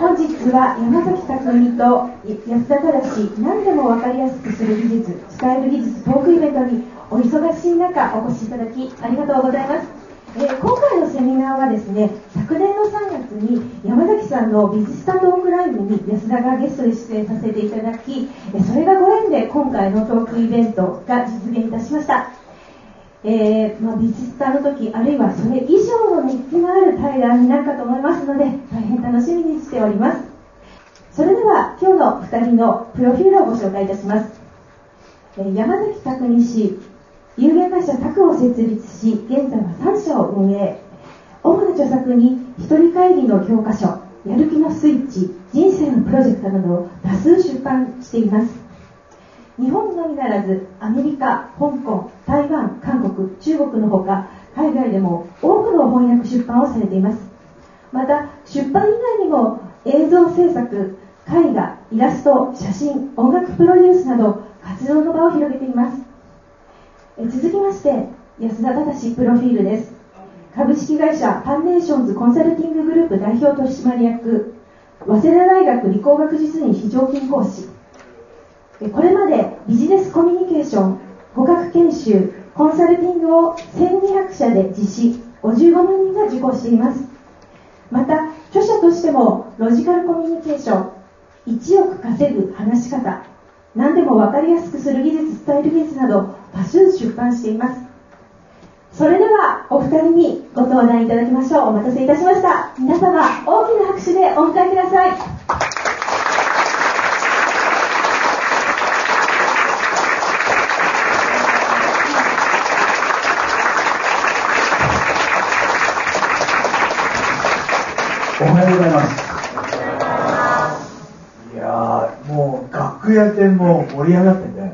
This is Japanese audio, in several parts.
本日は山崎匠と安田正何でも分かりやすくする技術伝える技術トークイベントにお忙しい中お越しいただきありがとうございます、えー、今回のセミナーはですね昨年の3月に山崎さんのビジスタトークライブに安田がゲストで出演させていただきそれがご縁で今回のトークイベントが実現いたしました。えー、まあ、ビジスタの時あるいはそれ以上の日記のある対談になるかと思いますので大変楽しみにしております。それでは今日の2人のプロフィールをご紹介いたします、えー、山崎拓二氏有限会社タクを設立し現在は3社を運営。主な著作に一人会議の教科書やる気のスイッチ人生のプロジェクトなどを多数出版しています。日本のみならずアメリカ、香港、台湾、韓国、中国のほか海外でも多くの翻訳出版をされています。また出版以外にも映像制作絵画イラスト写真音楽プロデュースなど活動の場を広げています。え続きまして安田正プロフィールです。株式会社ファンデーションズコンサルティンググループ代表取締役早稲田大学理工学実に非常勤講師。これまでビジネスコミュニケーション、語学研修、コンサルティングを1200社で実施、55万人が受講しています。また、著者としても、ロジカルコミュニケーション、1億稼ぐ話し方、何でも分かりやすくする技術、伝える技術など、多数出版しています。それでは、お二人にご登壇いただきましょう。お待たせいたしました。皆様、大きな拍手でお迎えください。おはようございます。いやもう楽屋でもう盛り上がってて、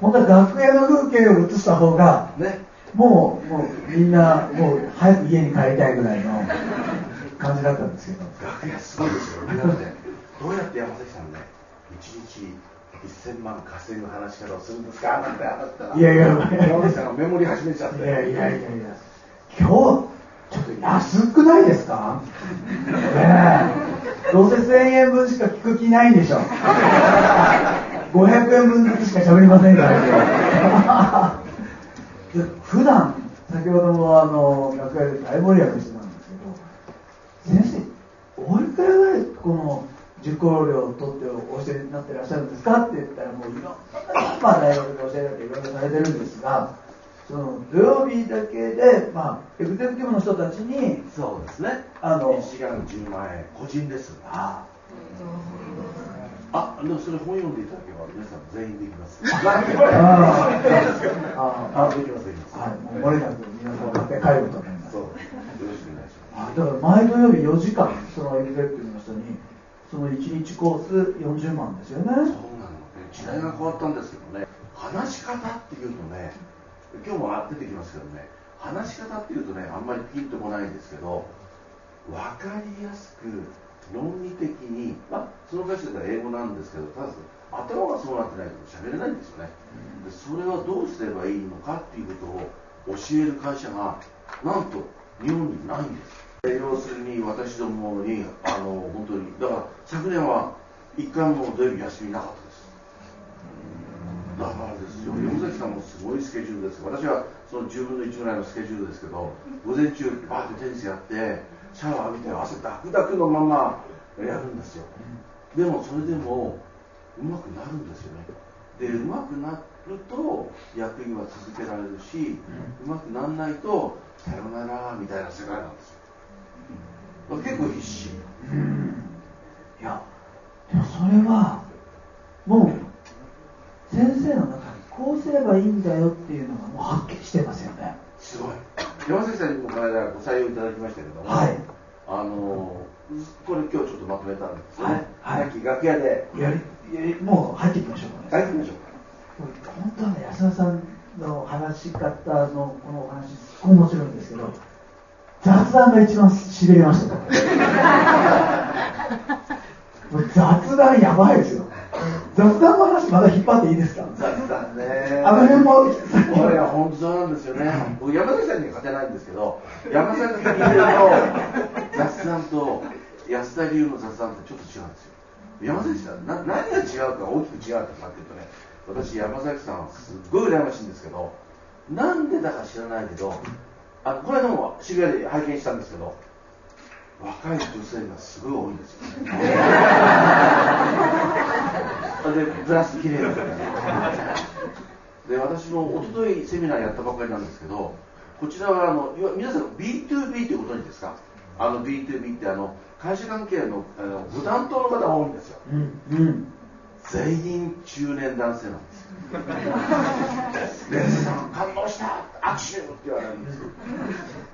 本当は楽屋の風景を映した方が、ね、もうもうみんなもう早く家に帰りたいぐらいの感じだったんですけど。楽屋すごいですよ。みんなでどうやって山崎さんね、一日1000万稼ぐ話し方をするんですかなんてあったら、いやいや、山崎さんがメモリ始めちゃって。いやいやいやいや、今日ちょっと安くないですか？ねえ。どうせ1000円分しか聞く気ないんでしょ。500円分ずつしか喋りませんから普段、先ほどもあの、楽屋で大盛り上がりしてたんですけど、先生、おいくらぐらいこの受講料を取ってお教えになってらっしゃるんですかって言ったら、もういろんな、まあ大学で教えられていろいろされてるんですが、その土曜日だけで、まあ、エグゼクティブの人たちに、そうですね、あの1時間10万円、個人です。ああ、でもそれ本読んでいただければ、皆さん全員できます。ああ、できます、できます。はい、もう漏れなく皆さん買って帰ると思います。そう、よろしくお願いします。だから毎土曜日4時間、そのエグゼクティブの人に、その1日コース40万ですよね。そうなのね、時代が変わったんですけどね、話し方っていうとね、今日も出てきますけどね話し方っていうとねあんまりピンとこないんですけど分かりやすく論理的に、まあ、その歌詞だから英語なんですけどただ頭がそうなってないと喋れないんですよね、でそれはどうすればいいのかっていうことを教える会社がなんと日本にないんです。要するに私どもにあの本当にだから昨年は一回も土曜日休みなかった。だからですよ、山崎さんもすごいスケジュールです。私はその10分の1ぐらいのスケジュールですけど、午前中、バーってテニスやって、シャワー浴びて、汗ダクダクのままやるんですよ。でもそれでも、うまくなるんですよね。で、うまくなると、役員は続けられるし、うまくならないと、さよならみたいな世界なんですよ。結構必死。いや、でもそれは、もう、先生の中にこうすればいいんだよっていうのがもうはっきりしてますよね。すごい。山崎さんにもこの間ご採用いただきましたけども、はい、あのこれ今日ちょっとまとめたんですよね、はい、さっき楽屋で。やりもう入っていきましょうかね。入っていきましょうか。本当はね安田さんの話し方のこのお話すごい面白いんですけど雑談が一番しびれました 雑談やばいですよ雑談の話まだ引っ張っていいですか？雑談ね。あの辺も。これは本当そうなんですよね、僕山崎さんには勝てないんですけど山崎さんと雑談と安田流の雑談ってちょっと違うんですよ。山崎さんな何が違うか大きく違うかっていうとね私山崎さんすっごい羨ましいんですけどなんでだか知らないけどあこの間も渋谷で拝見したんですけど若い女性がすごい多いんですよ、ね、でブラス綺麗だからで私も一昨日セミナーやったばっかりなんですけどこちらはあの皆さん B2B ってご存知ですか？あの B2B ってあの会社関係のあのご担当の方が多いんですよ、うんうん。全員中年男性なんです。よレンさん感動した握手って言われるんです。よ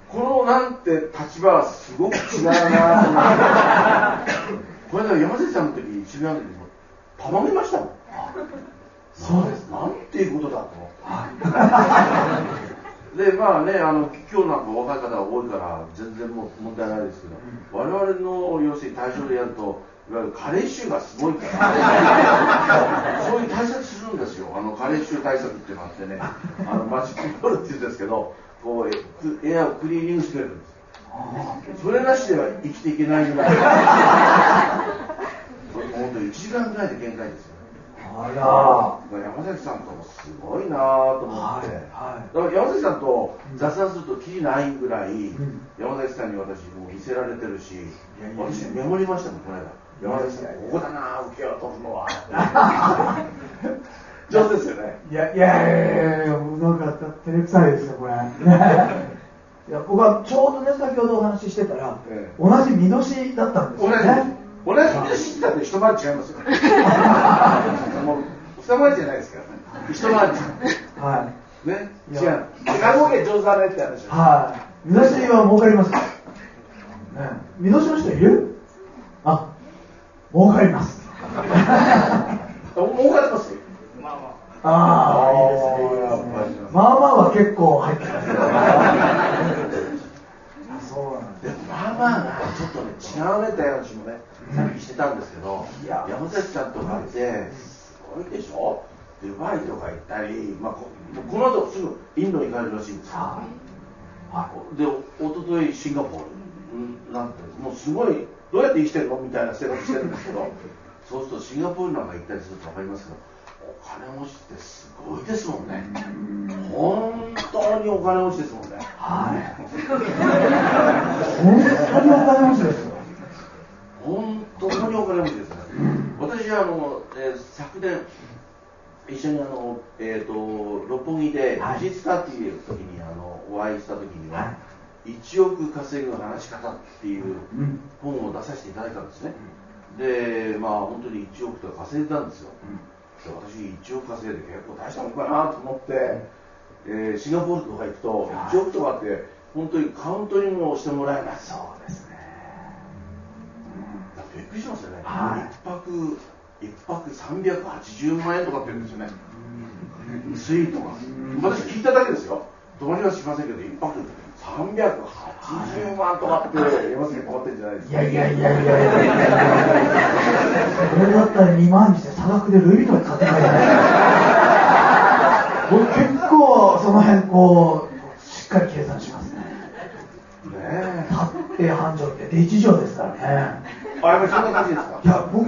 このなんて立場はすごく違うなと思って。これで山崎さんの時渋谷の時もた？まげましたもん。そうですなんていうことだと。でまあねあの今日なんか若い方が多いから全然もう問題ないですけど、我々の要するに対象でやるといわゆる加齢臭がすごいから。そういう対策するんですよ。あの加齢臭対策っていうのがあってね。あのマジックボールって言うんですけどこうエアをクリーニングしてくれるんです。よそれなしでは生きていけないぐらい 本当1時間ぐらいで限界ですよあら。山崎さんともすごいなと思って、はいはい。山崎さんと雑談するときりないぐらい、ん。山崎さんに私もう見せられてるしいやいや私メモりましたもんこの間。山崎さんここだな受けようと思うのは上手ですよね。いやいやいやいやなんか照れくさいですよこれ。いや僕はちょうどね先ほどお話ししてたら、ええ。同じ見年だったんですよね同じ見知ったって一回り違いますよ。もう二回りじゃないです。からね一回りはい。ね？違う。上手だねって話はい。見出しは儲かります？見出しの人いる？あ、儲かります。儲かます？ああ、いいですね。いいですね。まあまあは結構入ってます。よ。そうなんでもまあまあなちょっとね違うねって話もねさっきしてたんですけどいや。山崎さんとかってすごいでしょ？ドバイとか行ったり、まあ、ここの後すぐインドに行かれるらしいんですよ。はでおとといシンガポールうんなんてもうすごいどうやって生きてるの？みたいな生活してるんですけど そうするとシンガポールなんか行ったりすると分かりますけどお金持ちってすごいですもんね。本当にお金持ちですもんね。はい。本当にお金持ちですよ。本当にお金持ちですね。私はあの、えー昨年一緒にあの、えー、と六本木ではい美術家っていう時にあのお会いした時には、は1億稼ぐ話し方っていううん本を出させていただいたんですね。で、まあ本当に1億とか稼いでたんですよ。で私1億稼いで結構大したもんかなと思って、えーシンガポールとか行くと1億とかって本当にカウントにもしてもらえない。そうですね。だってびっくりしますよね、はい。一泊一泊380万円とかって言うんですよね、スイートが、私聞いただけですよ、泊まりはしませんけど、一泊380万とかって山崎変わってるんじゃないですか。いやいやいやいやいやいや。それだったら2万にして差額でルイ・ヴィトン買ってないじゃない。僕結構その辺こうしっかり計算しますね。ねえ。立って繁盛ってで一条ですからねあ、やっぱりそんな感じですか？いや僕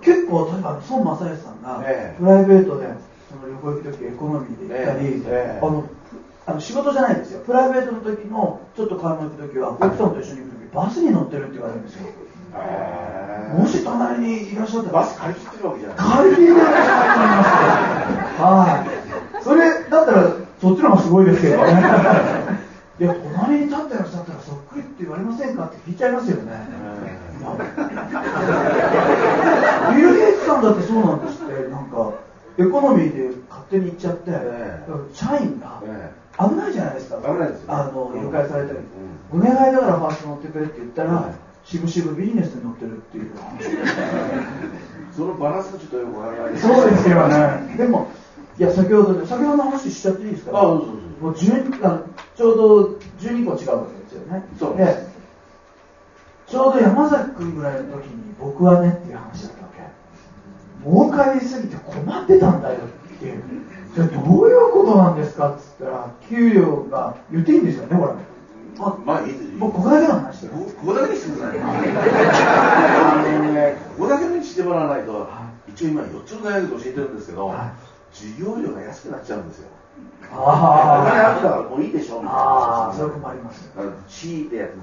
結構例えば孫正義さんがええ。プライベートでその旅行行く時エコノミーで行ったり、あのあの仕事じゃないんですよ。プライベートの時のちょっと買い物行く時は奥さんと一緒に行く時バスに乗ってるって言われるんですよ。へもし隣にいらっしゃったら。バス借り切ってるわけじゃない。借り切っしゃると思いますはい。それだったらそっちの方がすごいですけどね。いや隣に立ってらっしゃったらそっくりって言われませんかって聞いちゃいますよねビル・ゲイツさんだってそうなんですって。なんかエコノミーで勝手に行っちゃって、ええ。社員がえ危ないじゃないですか。危ないですよあの誘拐されたり、うお願いだからファースト乗ってくれって言ったら、はい。しぶしぶビジネスに乗ってるっていう。話 そのバランスがちょっとよくわからない。そうですよね。でも、いや、先ほど、先ほどの話しちゃっていいですか？あどうぞどうぞ。もう10あちょうど12個違うわけですよね。そう。で、ちょうど山崎君ぐらいの時に僕はねっていう話だったわけ。儲かりすぎて困ってたんだよっていう。じゃあどういうことなんですかって言ったら、給料が、言っていいんですよね、これ。あまあいいですもうここだけの話だよ。こここだけにしてくださいあのねここだけにしてもらわないと一応今4つの大学で教えてるんですけど、は授業料が安くなっちゃうんですよ。お金ああるからもういいでしょみたいなああそれ困りますあの C でやって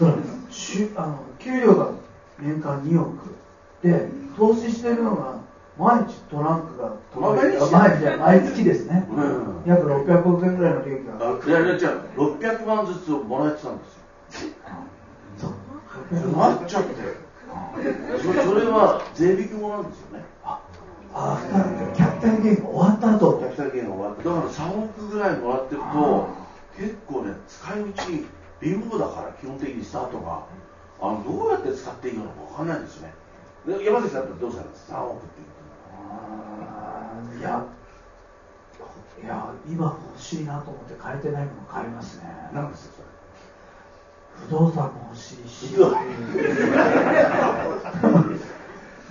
あますよねーしゅあの給料が年間2億で投資してるのが毎日トランクがまあ毎日毎日毎月ですね、うん。約600億円ぐらいの利益が。あいやいや違う600万ずつもらえてたんですよ。そう。困っちゃってそそれは税引きもなんですよねああーキャピタルゲインが終わった後。キャピタルゲインが終わってだから3億ぐらいもらってると結構ね使い道貧乏だから基本的にスタートがあのどうやって使っていいのか分かんないんですよね。で山崎さんってどうされます？3億っていういや。いや今欲しいなと思って買えてないもの買いますね。となんですよそれ。不動産も欲しいし。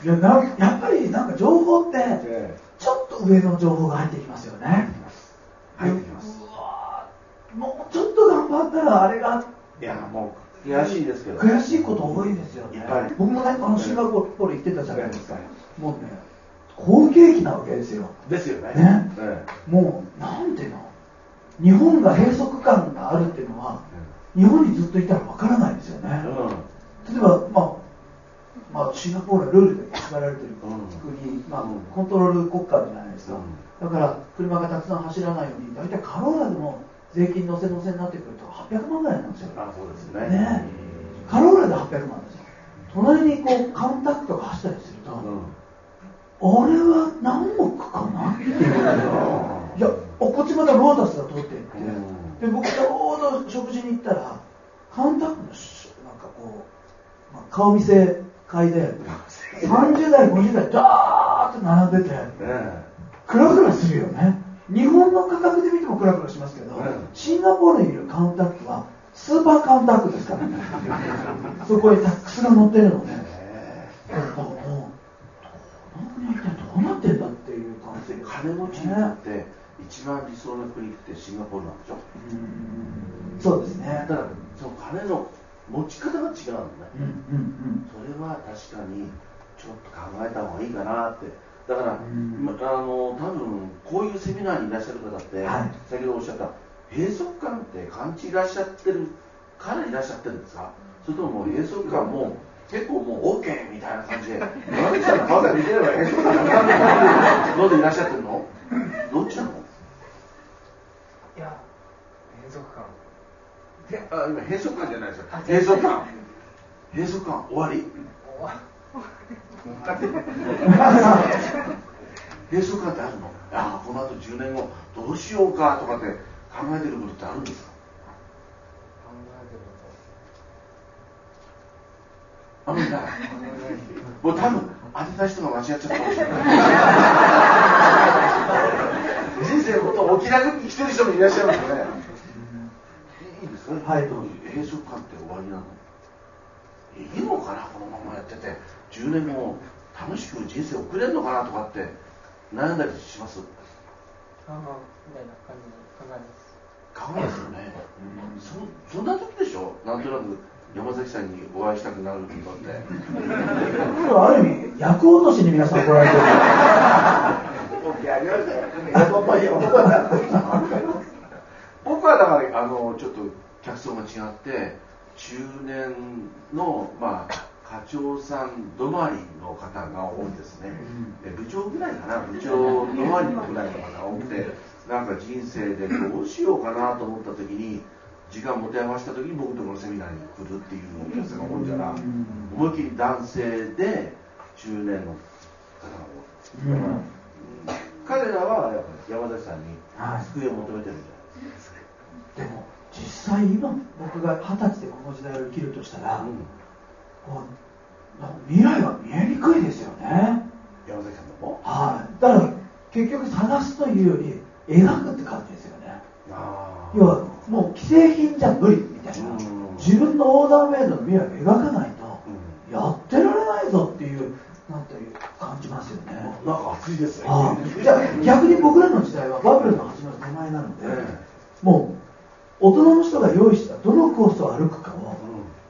いやなやっぱりなんか情報ってえちょっと上の情報が入ってきますよね。入ってきますもうちょっと頑張ったらあれがいやもう悔しいですけど。悔しいこと多いですよね。いっぱい僕もねあのシンガポール行ってたじゃないですか。もうね好景気なわけですよ。ですよね。ね。えもうなんていうの？日本が閉塞感があるっていうのは日本にずっといたらわからないですよね。えうん。例えば、まあまあ、シンガポールはルールで決められてる。うん。国、まあうん、コントロール国家じゃないですか、うん。だから車がたくさん走らないように大体カローラでも税金乗せ乗せになってくると800万ぐらいなんですよ。あそうですね。ね。カローラで800万ですよ。隣にこうカウンタックとか走ったりすると、うん。俺は何億かなっていやおこっちまたロータスが通っていって、うん。で僕ちょうど食事に行ったらカウンタックのしなんかこう、まあ、顔見せ会で30代50代ダーッと並んでてえ。クラクラするよね日本の価格で見てもクラクラしますけど、うん。シンガポールにいるカウンタックはスーパーカウンタックですからね。そこにタックスが乗ってるので、えだからもうどうなってんだっていう感じで金持ちにとって一番理想の国ってシンガポールなんでしょうんそうですねだからその金の持ち方が違うのね、うんうんそれは確かにちょっと考えた方がいいかなってだから、あの多分こういうセミナーにいらっしゃる方って、はい。先ほどおっしゃった閉塞感って感じらっしゃってるからいらっしゃってるんですか？それとももう閉塞感も結構もう OK みたいな感じで 山口さんの顔が見てれば閉塞感なくなってどうでいらっしゃってるの？どっちなの？いや、連続感。へあ今閉塞感じゃないですよ。閉塞感。閉塞感終わり閉塞感ってあるのああこの後10年後どうしようかとかって考えてることってあるんですか？考えてるあんまりない。もう多分当てた人が間違っちゃったかもしれない。人生もっとお気楽に生きてる人もいらっしゃいますよね。いいですか？はい。閉塞感って終わりなの？いいのかなこのままやってて10年後楽しく人生送れるのかなとかって悩んだりします？ああ、みたいな感じで考えます。考えますよね、そそんな時でしょ？なんとなく山崎さんにお会いしたくなるのって。ある意味役落としに皆さん来られてる。僕はだからあのちょっと客層が違って中年のまあ課長さん止まりの方が多いですね、で部長ぐらいかな。部長止まりのぐらいの方が多くてなんか人生でどうしようかなと思った時に時間持て余した時に僕のところのセミナーに来るっていうお客さんが多いから思いっきり男性で中年の方が多い、うん。彼らはやっぱり山崎さんにはい。救いを求めてるんじゃないですか、でも実際今僕が二十歳でこの時代を生きるとしたら、うん未来は見えにくいですよね。山崎さんのも？はい。だから結局探すというより描くって感じですよね。あ要はもう既製品じゃ無理みたいな。うん。自分のオーダーメイドの未来を描かないとうん。やってられないぞっていうなんていう感じますよね。なんか熱いですね。はいじゃあ逆に僕らの時代はバブルの始まる手前なので、え。もう大人の人が用意したどのコースを歩くかを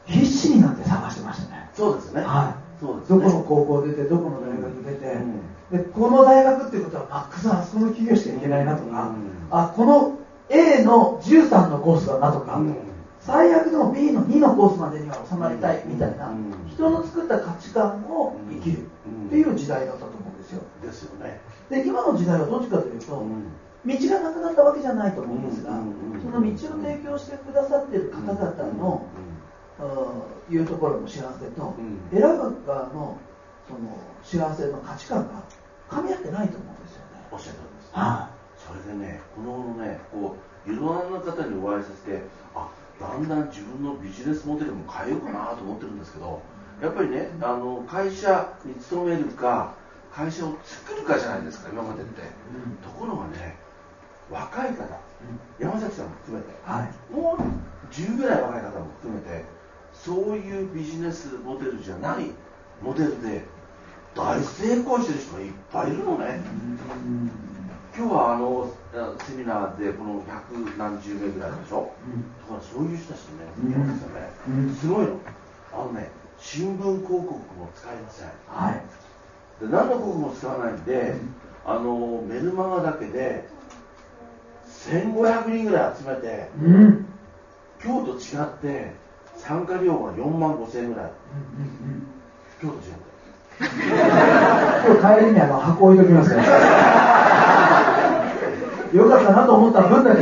必死になって探してましたね。そうですね。はい。そうですね、どこの高校出て、どこの大学出て、うん、でこの大学っていうことは、マックスあそこの企業しかいけないなとか、うん、あこの A の13のコースだなとか、うん、最悪でも B の2のコースまでには収まりたいみたいな、人の作った価値観を生きるっていう時代だったと思うんですよ。ですよね。で、今の時代はどっちかというと、道がなくなったわけじゃないと思うんですが、その道を提供してくださっている方々の、うんいうところの幸せと、うん選ぶ側のその幸せの価値観が噛み合ってないと思うんですよね。おっしゃる通りです。はそれでね、この頃ね、こういろんな方にお会いさせて、あだんだん自分のビジネスモデルも変えようかなと思ってるんですけど、やっぱりね、あの会社に勤めるか、会社を作るかじゃないですか、今までって。若い方、山崎さんも含めて、はい。もう10ぐらい若い方も含めて、そういうビジネスモデルじゃないモデルで、大成功してる人がいっぱいいるのね。今日はあのセミナーでこの百何十名ぐらいでしょ、だからそういう人たちとね、うん。いますよね、うん。すごいの、あのね、新聞広告も使いません、はい。で何の広告も使わないんで、あのメルマガだけで1500人ぐらい集めて、うん今日と違って、参加料が4万5千円ぐらい、今日と違って。今日帰りにあの箱置いときますよ。よかったなと思った分だけ。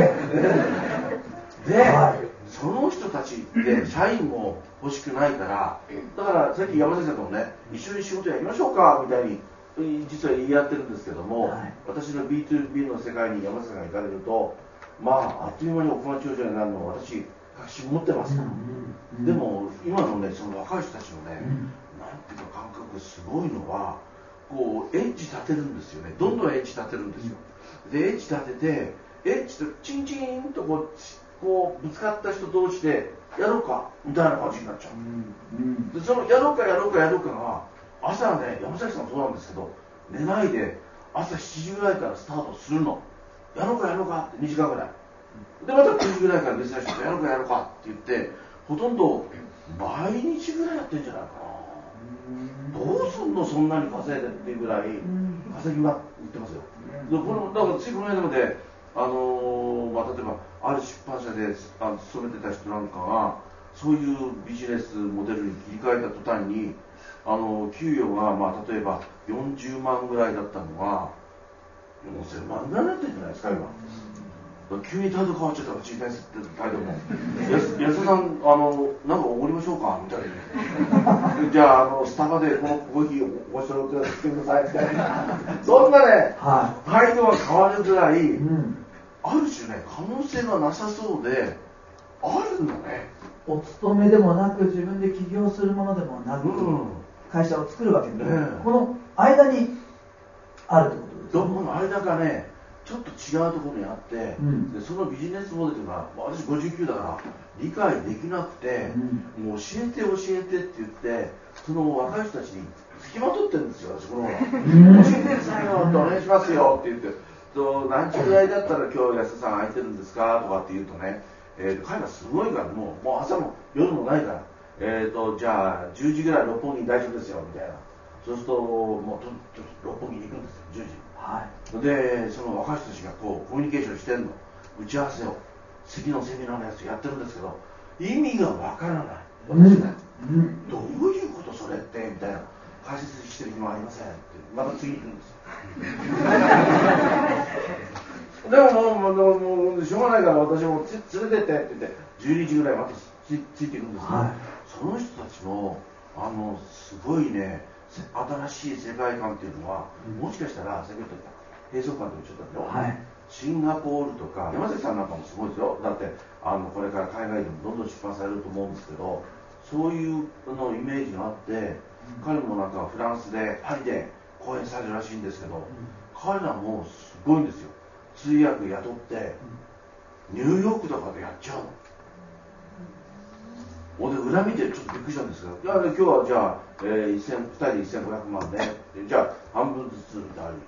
で、はいその人たちって 社員も欲しくないから、だからさっき山崎さんともね、一緒に仕事やりましょうかみたいに、実は言い合ってるんですけども、はい。私の B2B の世界に山崎さんが行かれると、まあ、あっという間に億万長者になるのを私、確信持ってます。から、うんでも、今のね、その若い人たちのね、うん。なんていうか感覚すごいのは、こう、エッジ立てるんですよね。どんどんエッジ立てるんですよ。で、エッジ立てて、エッジとチンチンとこう、こうぶつかった人同士で、やろうか、みたいな感じになっちゃう。で、その、やろうか、やろうか、やろうかが、朝ね、山崎さんもそうなんですけど、寝ないで、朝7時ぐらいからスタートするの。やろうか、やろうかって2時間ぐらい。で、また9時ぐらいから別な人とやろうか、やろうかって言って、ほとんど毎日ぐらいやってんじゃないかな。どうすんの、そんなに稼いでっていうぐらい、稼ぎま言ってますよ。でこのだからついこの間まで、あのーまあ、例えばある出版社であの勤めてた人なんかがそういうビジネスモデルに切り替えた途端にあの給与が、まあ、例えば40万ぐらいだったのが4000万ぐらいになっんじゃないですか今。急に態度変わっちゃったら、チーフですって態度も、安安田さん、あの、なんかおごりましょうかみたいな。じゃあ、あの、スタバでこのコーヒーをご一緒ください、みたいな。そんなね、は態度が変わるぐらい、い。うん。ある種ね、可能性がなさそうで、あるんだね。お勤めでもなく、自分で起業するものでもなく、うん。会社を作るわけで、ねえこの間にあるってことですどこの間がね、ちょっと違うところにあって、うん。でそのビジネスモデルが、まあ私59だから、理解できなくて、もう教えて教えてって言って、その若い人たちに付きまとってるんですよ、私、この教えてくださいよって、お願いしますよって言って、と何時ぐらいだったら今日安田さん空いてるんですかとかって言うとね、えーと彼らすごいから、もうもう朝も夜もないから、えーと、じゃあ10時ぐらい六本木大丈夫ですよみたいな。そうすると、もうとと六本木に行くんですよ、10時。はい。で、その若い人たちがこうコミュニケーションしてんの、打ち合わせを、次のセミナーのやつやってるんですけど、意味がわからない、私ね、うん。どういうことそれってみたいな、解説してる暇ありませんって、また次に行くんですよ。でももうもうもうしょうがないから私もつ連れてってって言って12時ぐらいまたつついていくんですけど、はい。その人たちのあのすごいねせ新しい世界観っていうのは、もしかしたら先ほど閉塞感と言っちゃったけど、はい。シンガポールとか山崎さんなんかもすごいですよ。だってあのこれから海外でもどんどん出版されると思うんですけどそういうのイメージがあって、彼もなんかフランスでパリで講演されるらしいんですけど、彼らもすごいんですよ。通訳雇って、ニューヨークとかでやっちゃうの。ほんで裏見てちょっとびっくりしたんですけど、いや今日はじゃあ、えー、1000 2人で1500万ね、でじゃあ半分ずつみたいに、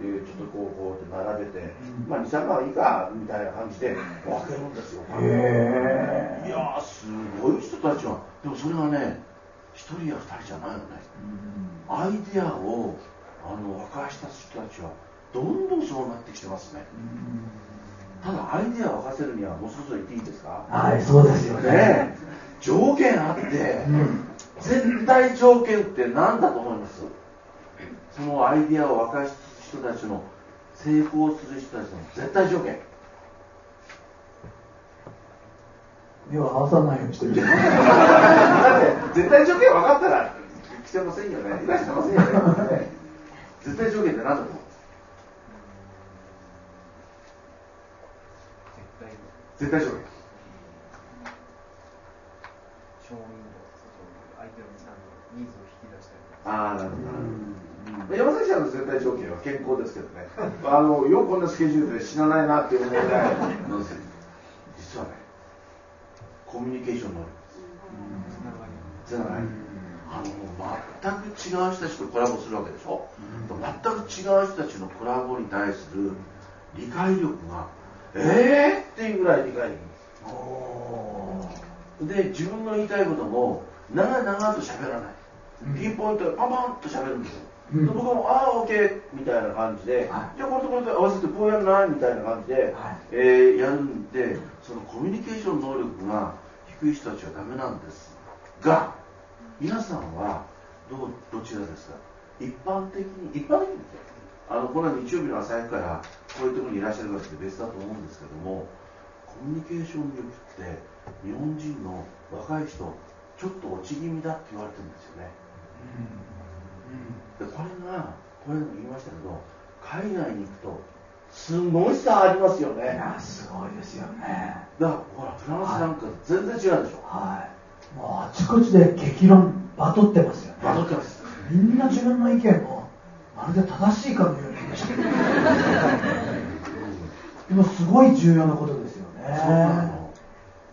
えーちょっとこうこうって並べて、まあ2、3万いいかみたいな感じで分けるんですよ。へいやー、すごい人たちは、でもそれがね、1人や2人じゃないよね。アイデアをあのした人たちはどんどんそうなってきてますね。ただアイデアを沸かせるにはもうそろそろ言っていいですか？はいそうですよね。ね条件あって、絶対条件って何だと思います？そのアイデアを沸かす人たちの成功する人たちの絶対条件。目を合わさないようにしてる。だって絶対条件分かったら来てませんよね。いらしてませんよね絶対条件って何だと思う？絶対条件承認度相手のニーズを引き出したりああなるほど。山崎さんの絶対条件は健康ですけどね。あのよくこんなスケジュールで死なないなって思うぐらい実はねコミュニケーション能力。つながりあの全く違う人たちとコラボするわけでしょ、全く違う人たちのコラボに対する理解力がえーっていうぐらい理解できるで自分の言いたいことも長々と喋らない、ピンポイントでパンパンと喋るんですよ、で僕もああ OK みたいな感じで、じゃあこれとこれと合わせてこうやるなみたいな感じで、えーやるんでそのコミュニケーション能力が低い人たちはダメなんですが皆さんはどうどちらですか？一般的に一般的にあのこの日曜日の朝早くからこういうところにいらっしゃる方って別だと思うんですけどもコミュニケーション力って日本人の若い人ちょっと落ち気味だって言われてるんですよね、でこれがこれでも言いましたけど海外に行くとすごい差ありますよいねやすごいですよね。だからほらフランスなんか全然違うでしょ。はい。もうあちこちで激論バトってますよね。バトってます。みんな自分の意見をまるで正しいかのように言いましたでもすごい重要なことですよね。そうなの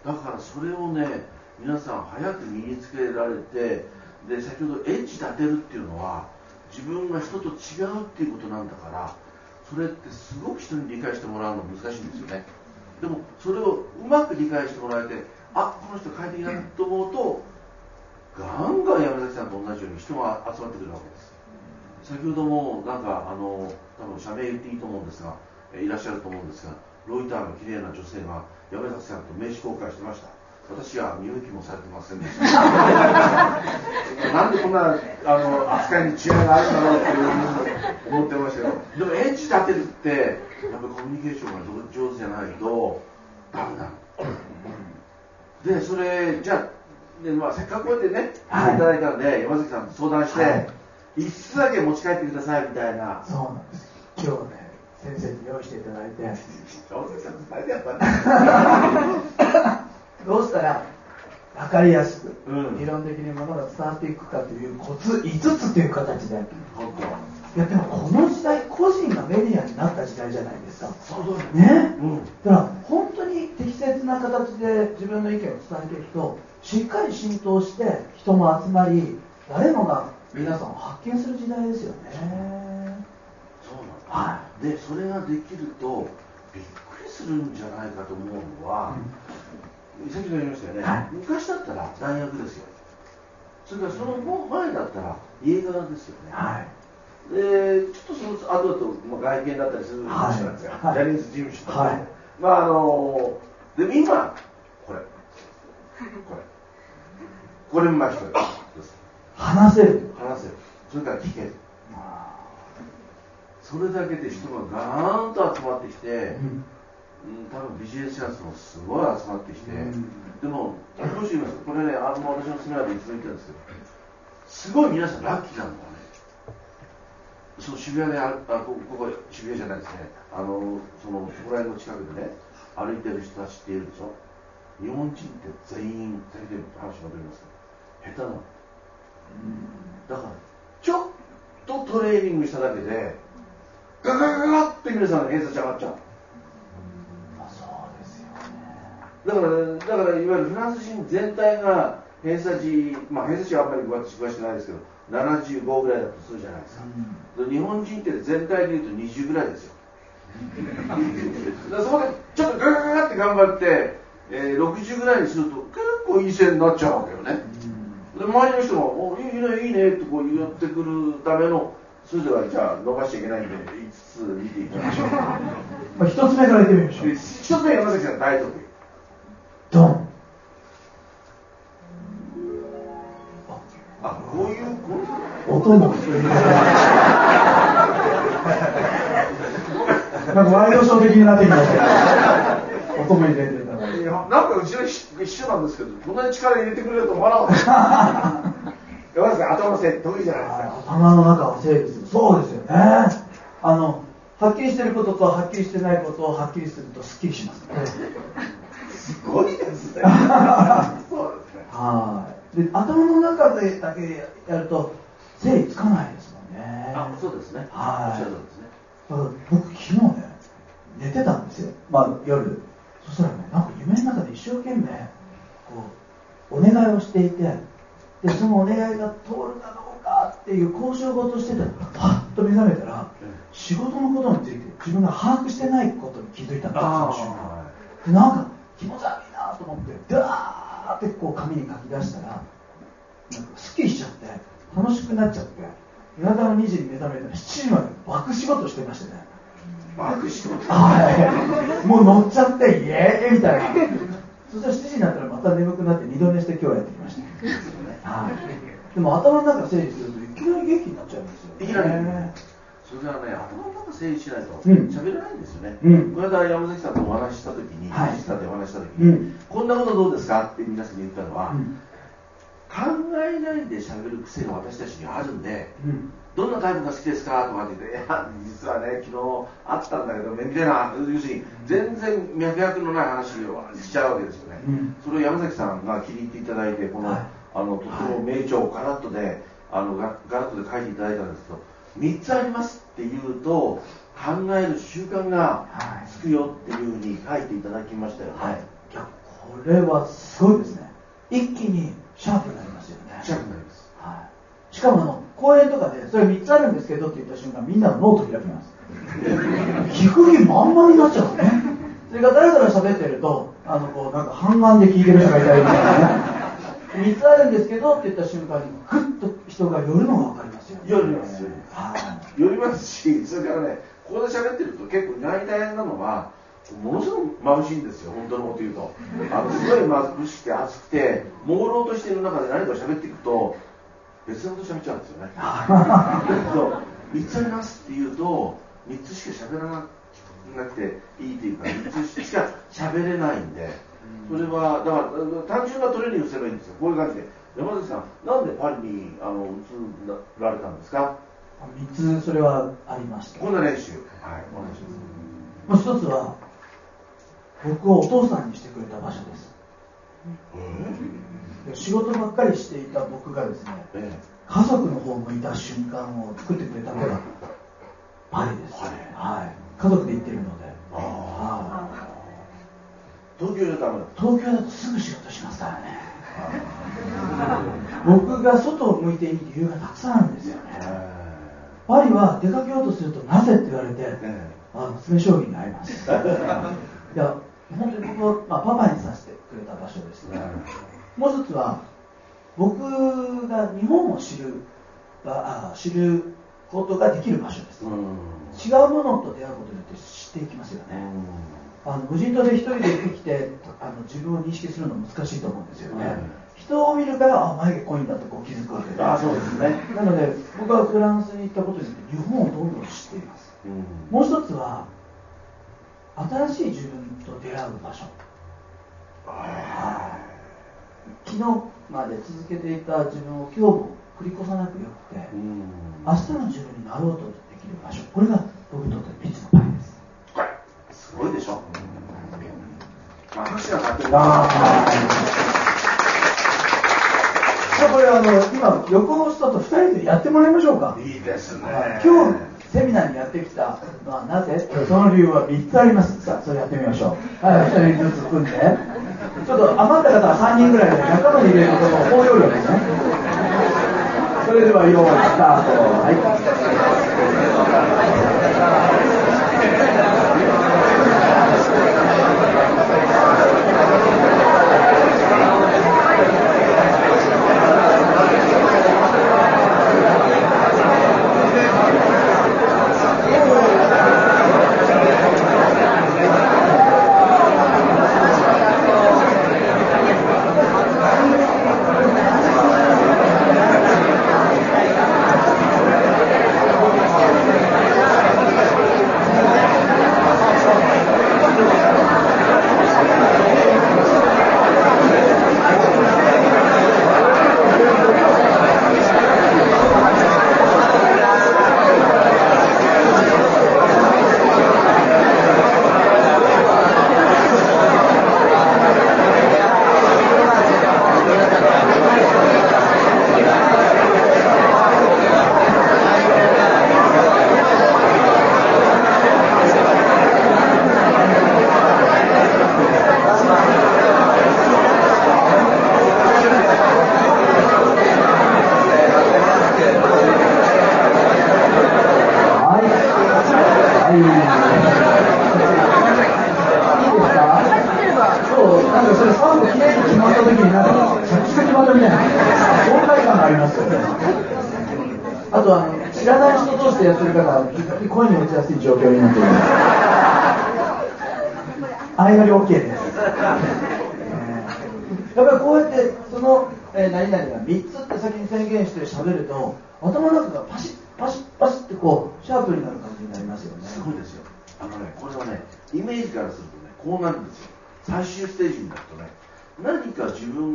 だからそれをね皆さん早く身につけられてで先ほどエッジ立てるっていうのは自分が人と違うっていうことなんだからそれってすごく人に理解してもらうの難しいんですよね。でもそれをうまく理解してもらえてあこの人快適だと思うとガンガン山崎さんと同じように人が集まってくるわけです。先ほどもなんかあの多分社名言っていいと思うんですがいらっしゃると思うんですがロイターの綺麗な女性が山崎さんと名刺交換してました。私は見向きもされてませんでした。なんでこんなあの扱いに違いがあるんだろうって思ってましたよ。でもエッジ立てるってやっぱりコミュニケーションが上手じゃないとダメなのでそれじゃあ、ねまあ、せっかくこうやってね来ていただいたんで、山崎さんと相談して、はい。一室だけ持ち帰ってくださいみたいな。そうなんです。今日ね先生に用意していただいて。山崎さんと2人でやったんだどうしたら分かりやすく、うん。理論的にものが伝わっていくかというコツ5つという形で。本いやでもこの時代個人がメディアになった時代じゃないですか。当そう。ね？うん。だから本当に適切な形で自分の意見を伝えていくとしっかり浸透して人も集まり誰もが皆さんを発見する時代ですよねはでそれができるとびっくりするんじゃないかと思うのは、先ほど言いましたよね、はい。昔だったら大学ですよ。それからその前だったら映画ですよね、はい。でちょっとその後だと、まあ、外見だったりする事務所なんですよ、はい。ジャニーズ事務所と。か、はい。まああのでも今これ。これ。これもまあ一つです。話せる。話せる。それから聞けるそれだけで人がガーンと集まってきて、うん。うん、多分ビジネスチャンスもすごい集まってきて、うん。でも、どうしますこれね、あの私のセミナーでいつも言ってるんです。けど、すごい皆さんラッキーなのがね、その渋谷であこここ渋谷じゃないですね、あのそのそこら辺の近くでね、歩いてる人たちっているでしょ、日本人って全員、先ほど話戻ります下手なの。だから、ちょっとトレーニングしただけで、ガガガガガって皆さんの偏差値上がっちゃう。まあそうですよねだから、だからいわゆるフランス人全体が偏差値、まあ偏差値はあんまり私詳しくないですけど、75ぐらいだとするじゃないですか。で日本人って全体でいうと20ぐらいですよ。だそこでちょっとガガガガって頑張って、えー60ぐらいにすると結構いい線になっちゃうわけよね。で周りの人が「おいいねいいね」ってこう言ってくるためのそれではじゃあ伸ばしちゃいけないんで5つ見ていきましょう まあ、一つ目から言ってみましょうで。一つ目山崎さん大得意ドン。あこういうこう音もなんかワイドショー的になってきましたけど、音も入れてるから。いやなんかうちの一緒なんですけどこんなに力入れてくれると思わなかった 山崎さん頭の得意じゃないですか頭の中は整理する。そうですよね。あの、はっきりしてることとはっきりしてないことをはっきりするとすっきりします。すごいですね そうですねはい。で、頭の中でだけやると整理つかないですもんね。あそうですねはいおっしゃるとりですねだから僕昨日ね寝てたんですよまあ夜そしたらねなんか夢の中で一生懸命こうお願いをしていてでそのお願いが通るかどうかっていう交渉事をしてたらパッと目覚めたら仕事のことについて自分が把握してないことに気づいたんですその瞬間。でなんか気持ち悪いなと思ってダーってこう紙に書き出したらなんかすっきりしちゃって楽しくなっちゃって夜中の2時に目覚めたら7時まで爆仕事してましてね。爆仕事？はい。もう乗っちゃってイエーイみたいな。そしたら7時になったらまた眠くなって二度寝して今日はやってでも頭の中整理するといきなり元気になっちゃうんですよ、ね、いきなりそれはね頭の中整理しないとうん。喋れないんですよね、うん。この間山崎さんとお話しした時に、はい。実際でお話しした時に、うん。こんなことどうですかって皆さんに言ったのは、うん。考えないで喋る癖が私たちにはあるんでうん。どんなタイプが好きですかとかって言って、いや、実はね、昨日あったんだけどね、みたいな、要するに、全然脈絡のない話をしちゃうわけですよね。うん。それを山崎さんが気に入っていただいて、この、はいあの、とても名著をガラッとで、あの、ガガラッとで書いていただいたんですけど、3つありますって言うと、考える習慣がはい。つくよっていうふうに書いていただきましたよね。はい。いやこれはすごいですね。一気にシャープになりますよね。近くなります。はい、しかもあの講演とかでそれ3つあるんですけどって言った瞬間みんなのノート開きます。聞く気満々になっちゃうね。それが誰から喋ってるとあのこうなんか半眼で聞いてる人がいたりみたいなね3つあるんですけどって言った瞬間にグッと人が寄るのが分かりますよね寄ります寄りますはい寄りますし、それからね、ここで喋ってると結構意外に大変なのは、ものすごく眩しいんですよ、本当のこと言うと。あのすごい眩しくて暑くて、朦朧としている中で何か喋っていくと、別のこと喋っちゃうんですよね。だけど、3つありますって言うと、3つしか喋らなくていいっていうか、3つしか喋れないんで、それは、だから、単純なトレーニングすればいいんですよ、こういう感じで。山崎さん、なんでパリにあの移られたんですか？3つそれはありました。こんな練習。はい、お願いします。もう一つは僕をお父さんにしてくれた場所です。で仕事ばっかりしていた僕がですねえ家族の方向いた瞬間を作ってくれたのがパリです、はい、家族で行ってるので。あはい東京じゃダメだ。東京だとすぐ仕事しますからね。僕が外を向いていい理由がたくさんあるんですよね。パリは出かけようとするとなぜって言われてえあの詰将棋に会います。いや本当に僕を、まあ、パパにさせてくれた場所ですね。もう一つは僕が日本を知るあ知ることができる場所です。うん。違うものと出会うことによって知っていきますよねあの無人島で一人で生きてあの自分を認識するの難しいと思うんですよね、うん人を見るからあ眉毛濃いんだとこう気づくわけであそうですね。なので僕はフランスに行ったことによって日本をどんどん知っています。うん。もう一つは新しい自分と出会う場所。昨日まで続けていた自分を今日も繰り越さなくよくてうん。明日の自分になろうとできる場所。これが僕にとって3つのパリですこれ、すごいでしょ。まあ、拍手がかってる。さあこれあの今横の人と2人でやってもらいましょうか。いいですね。今日セミナーにやってきたのはなぜ？その理由は3つあります。さあそれやってみましょう。はい1人ずつ組んで。ちょっと余った方は3人ぐらいで仲間に入れることも包容力ですね。それでは用意スタート。はい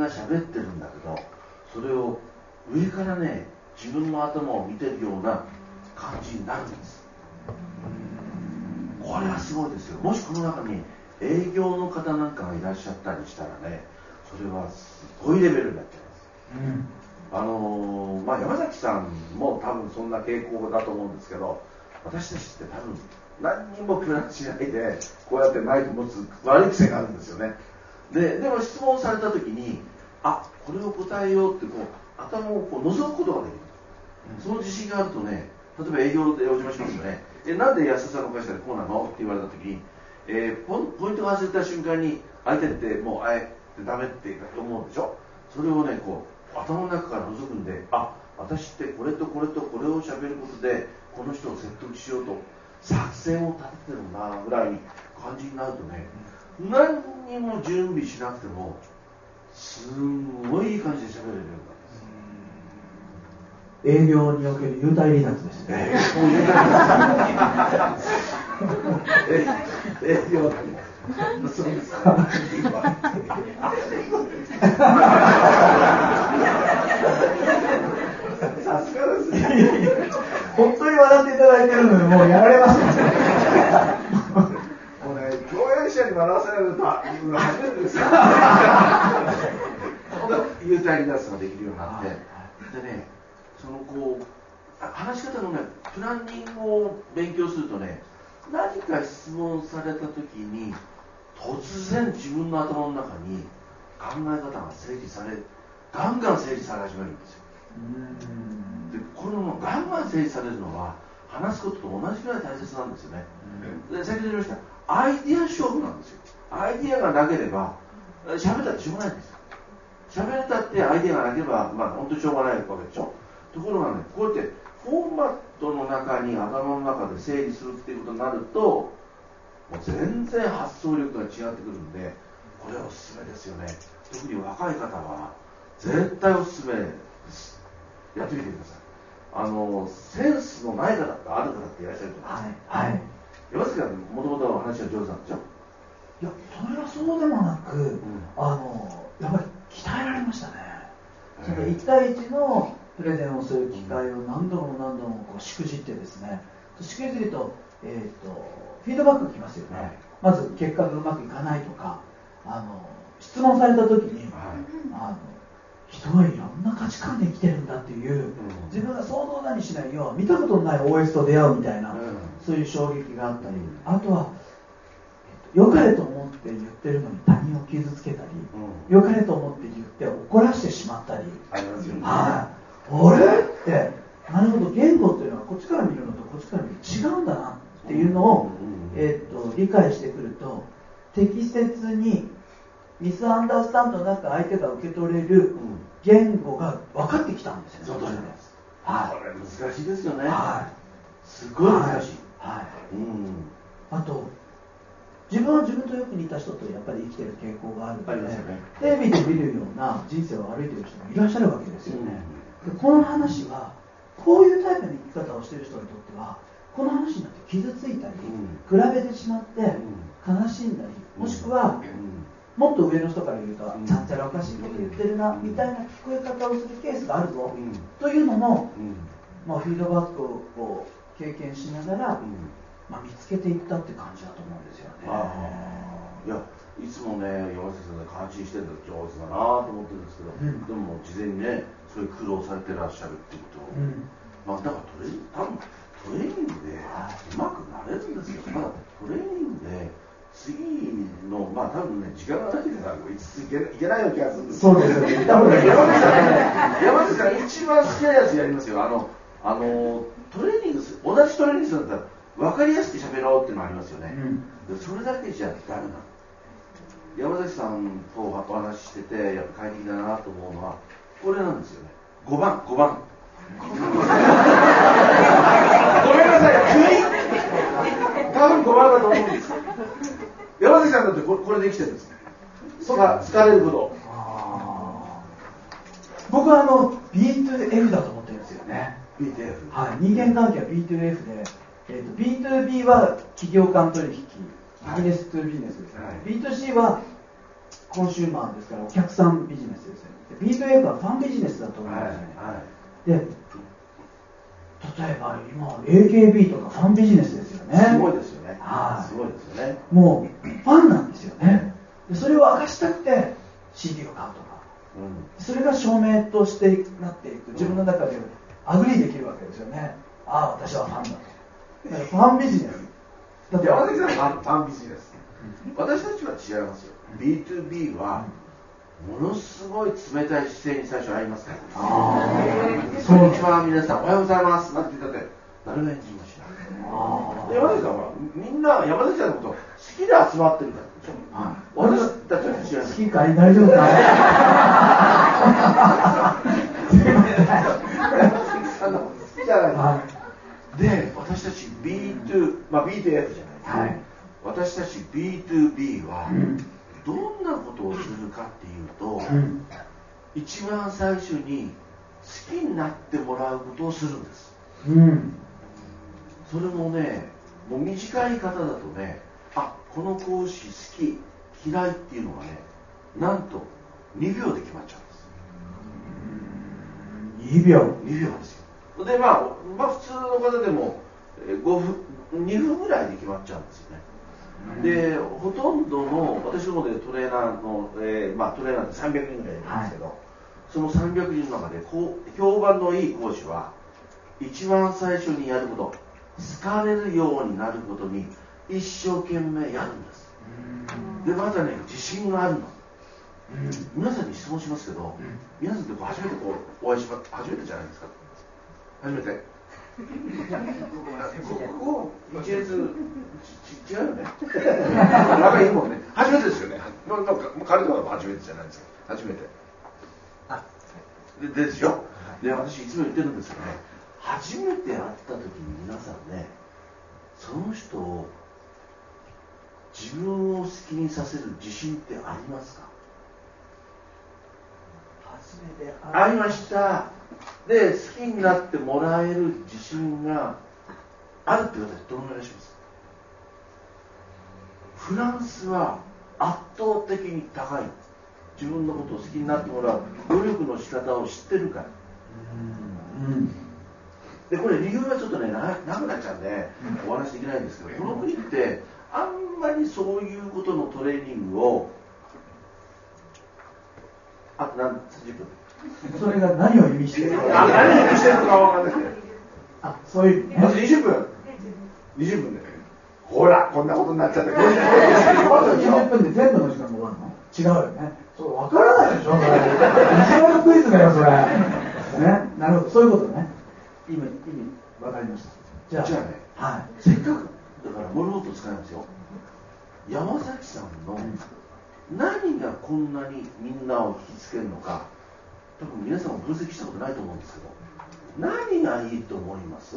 が喋ってるんだけど、それを上からね、自分の頭を見てるような感じになるんです。これはすごいですよ。もしこの中に営業の方なんかがいらっしゃったりしたらね、それはすごいレベルになっちゃいます。うんあのーまあ、山崎さんも多分そんな傾向だと思うんですけど私たちって多分何にもプランしないでこうやってマイク持つ悪い癖があるんですよねででも質問された時にあこれを答えようってこう頭をこう覗くことができる。その自信があるとね例えば営業でお邪魔しますよね。えなんで安田さんの会社でこうなの？って言われた時に、えーポイントが外れた瞬間に相手ってもうあえてダメって思うでしょ？それをねこう頭の中から覗くんであ私ってこれとこれとこれを喋ることでこの人を説得しようと作戦を立ててるなぐらい感じになるとね何にも準備しなくてもすんごいいい感じで喋れるようになるんです営業における優待離脱ですね。ですえ 営業そうですか。さすがですね。本当に笑っていただいてるので、もうやられました。も共演者に笑わせられると、うん初めてですよ。優待離脱ができるようになって、でね、そのこう、あ話し方のね、プランニングを勉強するとね、何か質問されたときに、突然自分の頭の中に考え方が整理され、ガンガン整理され始めるんですよ。でこのガンガン整理されるのは話すことと同じぐらい大切なんですよね、で先ほど言いました。アイディア勝負なんですよ。アイディアがなければえ喋ったってしょうがないんです。よ喋れたってアイディアがなければまあ本当にしょうがないわけでしょ。ところがねこうやってフォーマットの中に頭の中で整理するっていうことになるともう全然発想力が違ってくるんでこれはおすすめですよね。特に若い方は絶対おすすめです。やってみてください。あのセンスのない方ってある方っていらっしゃると思います、はい。はい。山崎さんもともと話が上手なんでしょ？いや、それはそうでもなく、ん。あの、やっぱり鍛えられましたね。そのへえ1対1のプレゼンをする機会を何度も何度もこうしくじってですね、しくじると、えっ、と、フィードバックが来ますよね。はい。まず結果がうまくいかないとか、あの、質問された時に、はい。あの、人はいろんな価値観で生きてるんだっていう、ん。自分が想像だにしないよう見たことのない OS と出会うみたいな、うんそういう衝撃があったり、うんあとは、えっと良かれと思って言ってるのに他人を傷つけたり、うん。良かれと思って言って怒らせてしまったり、ありますよね。はい、あれ？って、なるほど、言語っていうのはこっちから見るのとこっちから見ると違うんだなっていうのを、うんえっと理解してくると、適切にミスアンダースタンドなく相手が受け取れるうん。言語が分かってきたんですよ。ね。そうなんですはこれ難しいですよい。ね。はい。すごい難しい、はい。うん。あと、自分は自分とよく似た人とやっぱり生きてる傾向があるので、テレビで見るような人生を歩いてる人もいらっしゃるわけですよね。でこの話は、こういうタイプの生き方をしている人にとっては、この話になって傷ついたり、比べてしまって悲しんだり、もしくは、もっと上の人から言うと、うん。ちゃんちゃらおかしいこと言ってるな、みたいな聞こえ方をするケースがあるぞ、うん。というのも、うん。まあ、フィードバックを経験しながら、うん。まあ、見つけていったって感じだと思うんですよね。いやいつもね山崎さんが感心してるの上手だなと思ってるんですけど、うん。でも事前にねそういう苦労されてらっしゃるっていうこと。を、うん。まあだからトレー多分トレーニングでうまくなれるんですよ。ただトレーニングで次のまあ多分ね時間がないからいついけいけないような気がするんですそうですよね。多分ね山崎さんね山崎さん一番好きなやつやりますよ。あのあのトレーニングす同じトレーニングするんだ。ったら分かりやすく喋ろうっていうのありますよね、うん。でそれだけじゃダメなの。山崎さんとお話ししててやっぱ快適だなと思うのはこれなんですよね。5番5番。ごめんなさい。急 に多分5番だと思うんです。山崎さんだってこれこれで生きてるんです。つか疲れること。僕はあの B2F だと思ってるんですよね BTF はい、人間関係は B2F で、えー、と B2B は企業間取引、ビジネスとビジネスですね、はい。B2C はコンシューマーですから、お客さんビジネスですね、で B2F はファンビジネスだと思うんはいですよね。はで例えば今、AKB とかファンビジネスですよね。いすごいですよね。はい。すごいですよね。もうファンなんですよね。でそれを明かしたくて CD を買うとか。うん。それが証明としてなっていく。自分の中で agree できるわけですよね。ああ私はファンだと。ファンビジネス。だって山崎さんはファンファンビジネス。私たちは違いますよ。B2B はものすごい冷たい姿勢に最初ありますから。あこんにちは皆さん。おはようございます。なんて言ったって誰が返事もしないあ。で山崎さんはみんな山崎さんのこと好きで集まってるからでしょ私たちは違います好きかい？大丈夫かい？すいませんあのじゃないはで私たち B2 まあ B と F じゃない。ですか、はい。私たち B2B はうん。どんなことをするかっていうと、うん。一番最初に好きになってもらうことをするんです。うん。それもねもう短い方だとねあこの講師好き嫌いっていうのがねなんと2秒で決まっちゃうんです。2秒。2秒ですよでまあ、まあ、普通の方でもえー5分2分ぐらいで決まっちゃうんですよね。でほとんどの私の方でトレーナーの、えーまあ、トレーナーって300人ぐらいいるんですけど、その300人の中でこう評判のいい講師は一番最初にやること好かれるようになることに一生懸命やるんです。でまたね自信があるの。皆さんに質問しますけど、皆さんってこう初めてこうお会いしま初めてじゃないですか初めてここ一列。ち違うよね。仲いいもんね。初めてですよね。なんか彼と初めてじゃないですか。初めて。あででですよ。で私いつも言ってるんですけどね。初めて会った時に皆さんねその人を自分を好きにさせる自信ってありますか？初めてありましたで好きになってもらえる自信があるって私どのぐらいします？フランスは圧倒的に高い。自分のことを好きになってもらう努力の仕方を知ってるから。うん。でこれ理由はちょっとねな長くなっちゃうんでお話できないんですけどこの国ってあんまりそういうことのトレーニングをあと何30分それが何を意味しているあか。何をしてるのかわかんない。あそういう。ねまず20分。20分でほらこんなことになっちゃった20分で全部の時間が終わるの？違うよね。そう分からないでしょ。それ一番のクイズだよそれ。ね？なるほど。そういうことね。意味意味分かりました。じゃあじゃあね。はせっかくだからモルモット使いますよ。山崎さんの何がこんなにみんなを引きつけるのか多分皆さんも分析したことないと思うんですけど何がいいと思います？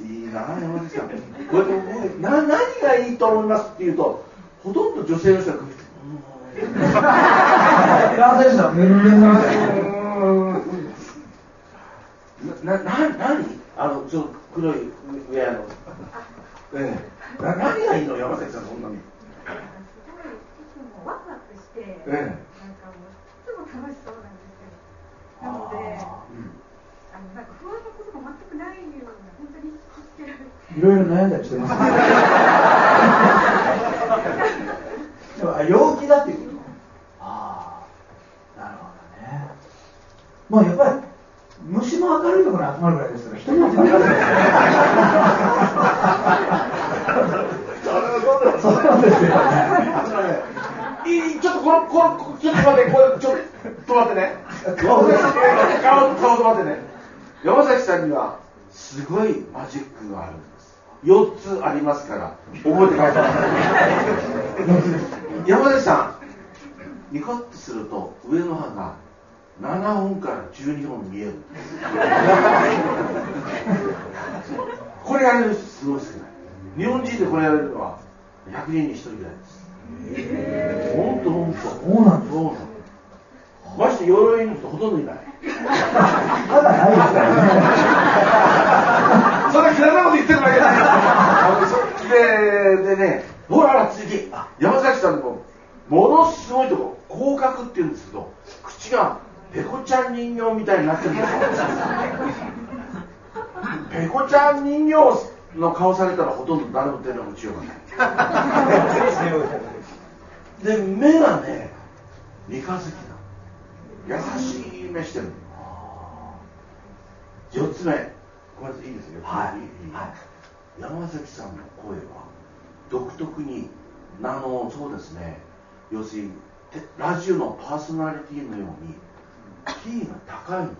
いいな山崎さんこうやってな何がいいと思いますって言うとほとんど女性の人が首男性者メルメルみたいなな、な、なにあの、ちょっと黒いウェアの。ええ。な、何がいいの？山崎さん、そんなに。すごいいつもワクワクして、ええなんかもういつも楽しそうな。なので、あのなんか不安なことが全くないような本当に引きつけられて。いろいろ悩んだりしてます。ね でもあ陽気だっていうことああなるほどね。まあやっぱり虫も明るいところに集まるぐらいですから人も集まる そうなんですよね。ちょっとこの、この、ちょっと待って、これ、ちょっと待ってね。顔、顔、顔と待ってね。山崎さんには、すごいマジックがあるんです。4つありますから覚えて帰ってください。山崎さんニコッとすると上の歯が7本から12本見えるんです。これやれる人すごい少ない日本人でこれやれるのは100人に1人ぐらいです。本当本当。そうなんですそうなのまして鎧の人ほとんどいない。歯がないですからねそれ嫌いなこと言ってるわけじゃない。あのそででねほらほら続き。山崎さんのものすごいとこ。広角って言うんですけど口がペコちゃん人形みたいになってるんですよ。ペコちゃん人形の顔されたらほとんど誰も手の打ちようがない。で目がね三日月なの優しい目してる4つ目。これいいですよはい。いい。山崎さんの声は独特にあのそうですね。要するにてラジオのパーソナリティのようにキーが高いの。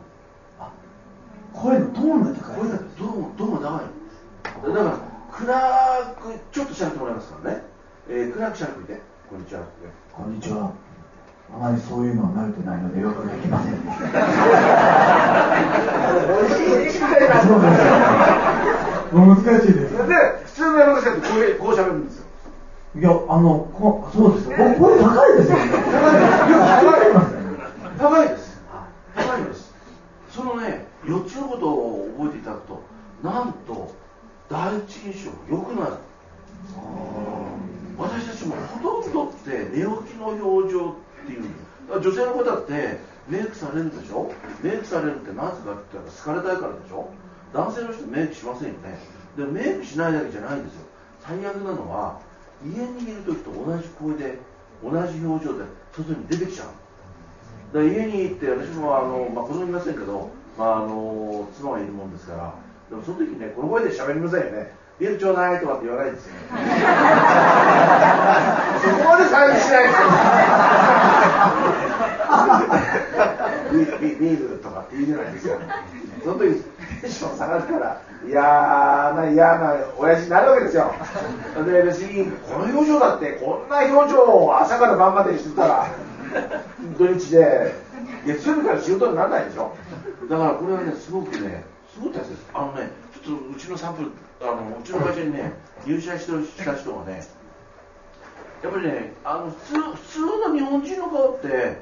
声のトーンが高い。声がどうもどうも高いの。だから暗くちょっとしゃべってもらいますからね、えー、暗くしゃべって。こんにちは。こんにちはあまりそういうのは慣れてないのでよくできません。そうですもう難しいですで普通の山崎さんってこうこうしゃべるんですよ。いやあのこそうですよ。高いですよね。高いです高いです。高いんです。そのね4つのことを覚えていただくとなんと第一印象が良くなる私たちもほとんどって寝起きの表情っていうだから女性の方ってメイクされるでしょ？メイクされるってなぜかって言ったら好かれたいからでしょ？男性の人メイクしませんよね。でメイクしないだけじゃないんですよ。最悪なのは家にいる時と同じ声で同じ表情で外に出てきちゃう。だから家に行って私もあの、まあ、子供いませんけど、まあ、あの妻がいるもんですからでもその時ねこの声で喋りませんよね。ビールちょうだいとかって言わないですよそこまでサインしないですよ ビビビールとかって言うじゃないですか。その時テンション下がるから嫌な嫌な親父になるわけですよ。で別にこの表情だってこんな表情を朝から晩までにしてたら土日で月曜日から仕事にならないでしょ。だからこれはねすごくねすごく大切です。あのねとうちのサンプルあのうちの会社にね入社した人がねやっぱりねあの普通普通の日本人の顔って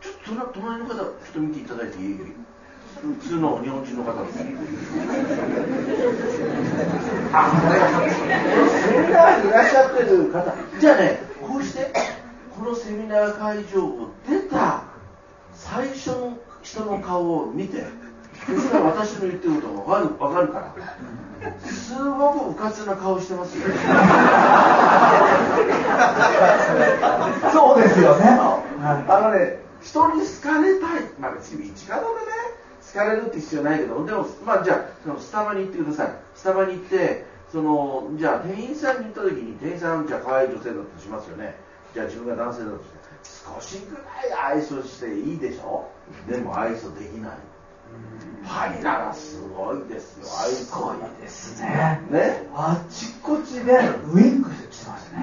ちょっと隣の方ちょっと見ていただいていい？普通の日本人の方ですあセミナーにいらっしゃってる方。じゃあねこうしてこのセミナー会場を出た最初の人の顔を見て私の言ってることが分かる分かるから。すごくうかつな顔してますよ。そうですよね。あのね人に好かれたい。まあ別に一かでね。好かれるって必要ないけどでもまあじゃあそのスタバに行ってください。スタバに行ってそのじゃあ店員さんに行った時に店員さんじゃあ可愛い女性だとしますよね。じゃあ自分が男性だとして少しぐらい愛想していいでしょ。でも愛想できないパリならすごいですよ愛すご想いですね。ね？あちこちでウインクしてますね。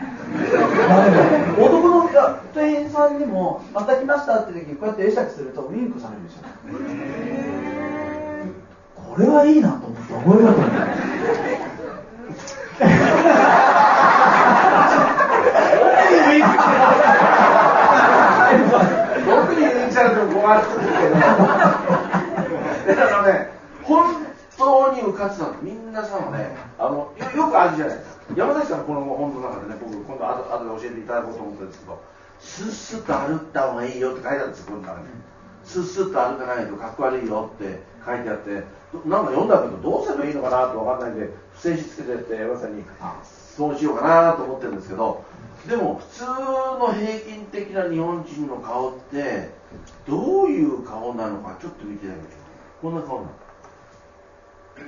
男の店員さんにも「また来ました」って時にこうやって会釈するとウインクされるんですよこれはいいなと思って覚えようと思って僕に言っちゃうと困るんですけどあのね本当にうかつなのみんなさんねあのよよくあるじゃないですか。山崎さんこの本の中でね僕今度後後で教えていただこうと思ってるんですけどスッスッと歩った方がいいよって書いてあるんですよこの中に。スッスッと歩かないとかっこ悪いよって書いてあってなんか読んだけどどうすればいいのかなと分かんないんで付箋紙つけてって山崎さんにそうしようかなと思ってるんですけどでも普通の平均的な日本人の顔ってどういう顔なのかちょっと見てみましょう。こんな顔なの。え